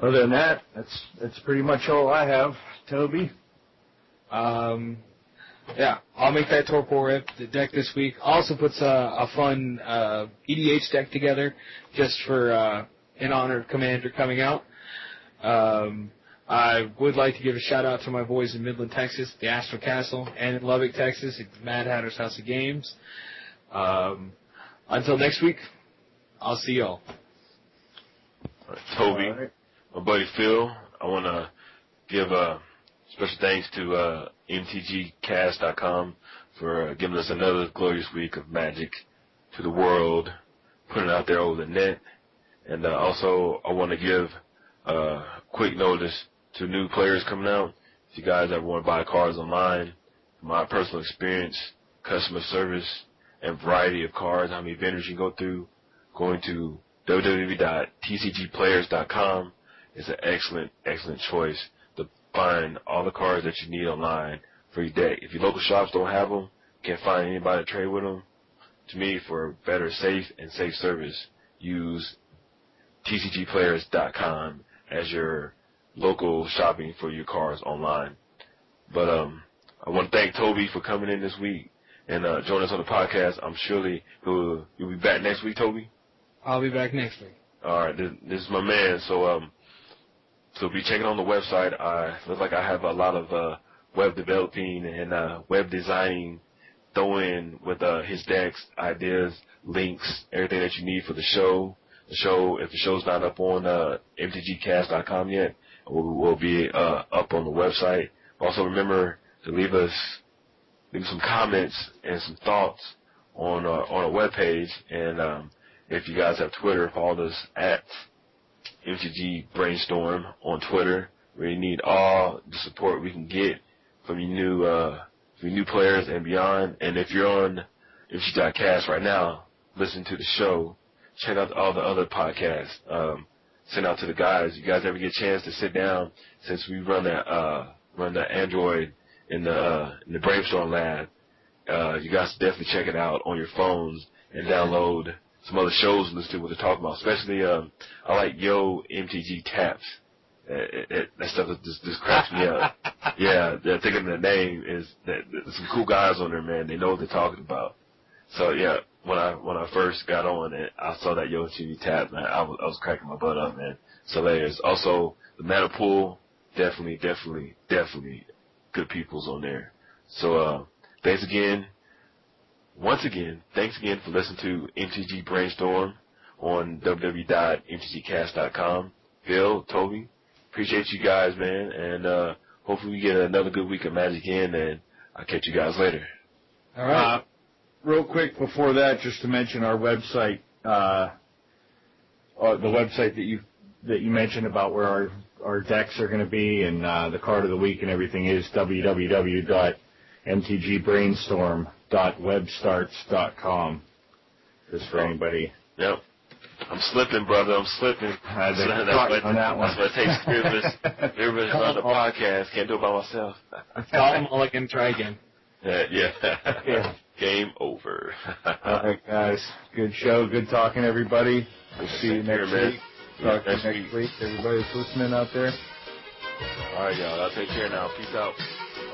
Other than that, that's that's pretty much all I have. Toby. Um, yeah, I'll make that Torpor the deck this week. Also puts a, a fun uh, EDH deck together just for uh, in honor of Commander coming out. Um, I would like to give a shout out to my boys in Midland, Texas, the Astral Castle, and in Lubbock, Texas, at Mad Hatter's House of Games. Um, until next week, I'll see y'all. Toby. Right. my buddy Phil. I want to give uh, special thanks to uh, MTGcast.com for uh, giving us another glorious week of magic to the world, putting it out there over the net. And uh, also, I want to give uh, quick notice to new players coming out. If you guys ever want to buy cards online, my personal experience, customer service, and variety of cards, how many vendors you go through, going to www.tcgplayers.com is an excellent, excellent choice. to find all the cards that you need online for your deck. If your local shops don't have them, can't find anybody to trade with them, to me, for better safe and safe service, use tcgplayers.com as your local shopping for your cards online. But um, I want to thank Toby for coming in this week and uh, joining us on the podcast. I'm surely he'll, you'll be back next week, Toby. I'll be back next week. All right, this, this is my man. So um, so be checking on the website. I look like I have a lot of uh, web developing and uh, web designing throw in with uh, his decks, ideas, links, everything that you need for the show. The show, if the show's not up on uh, mtgcast.com yet, will, will be uh, up on the website. Also, remember to leave us leave some comments and some thoughts on our, on our webpage. And um, if you guys have Twitter, follow us at MTG Brainstorm on Twitter. We need all the support we can get from you new uh, for new players and beyond. And if you're on MTG.cast right now, listen to the show. Check out all the other podcasts. Um, send out to the guys. You guys ever get a chance to sit down since we run that uh, run the Android in the uh, in the Brainstorm Lab. Uh, you guys definitely check it out on your phones and download some other shows and listen to what they're talking about. Especially, um, I like Yo MTG Taps. It, it, that stuff just, just cracks me up. Yeah, they're thinking the name is that there's some cool guys on there, man. They know what they're talking about. So yeah, when I when I first got on it, I saw that Yo MTG Tap, man. I was I was cracking my butt up, man. So there's also the Mana Pool, definitely, definitely, definitely good peoples on there. So uh, thanks again. Once again, thanks again for listening to MTG Brainstorm on www.mtgcast.com. Phil, Toby, appreciate you guys, man, and uh, hopefully we get another good week of Magic in, and I'll catch you guys later. All right. Uh, real quick before that, just to mention our website, uh, uh, the website that you that you mentioned about where our our decks are going to be and uh, the card of the week and everything is www.mtgbrainstorm.webstarts.com. Just for oh. anybody. Yep. I'm slipping, brother. I'm slipping. I think that's, what, on that one. that's what it takes. Fearless, fearless run the podcast. Can't do it by myself. Call him all again. Try again. Yeah, yeah. Yeah. Game over. All right, guys. Good show. Good talking, everybody. We'll see you here, next week. Talk to you Next next week. week. Everybody that's listening out there. All right, y'all. I'll take care now. Peace out.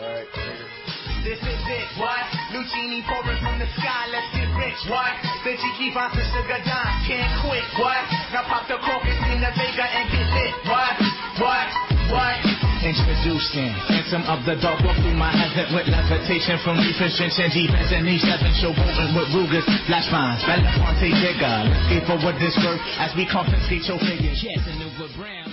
All right. Later. This is it, what? Genie pouring from the sky, let's get rich, what? The Jiki bounce the sugar dime, can't quit, what? Now pop the cork in the Vega and get lit, what? What? What? Introducing Phantom of the Dark walk through my heaven with levitation from defense and defense and these seven showboating with Rugas, flash mines, Belafonte digger. Let's get forward this work as we confiscate your figures. Yes, and Brown.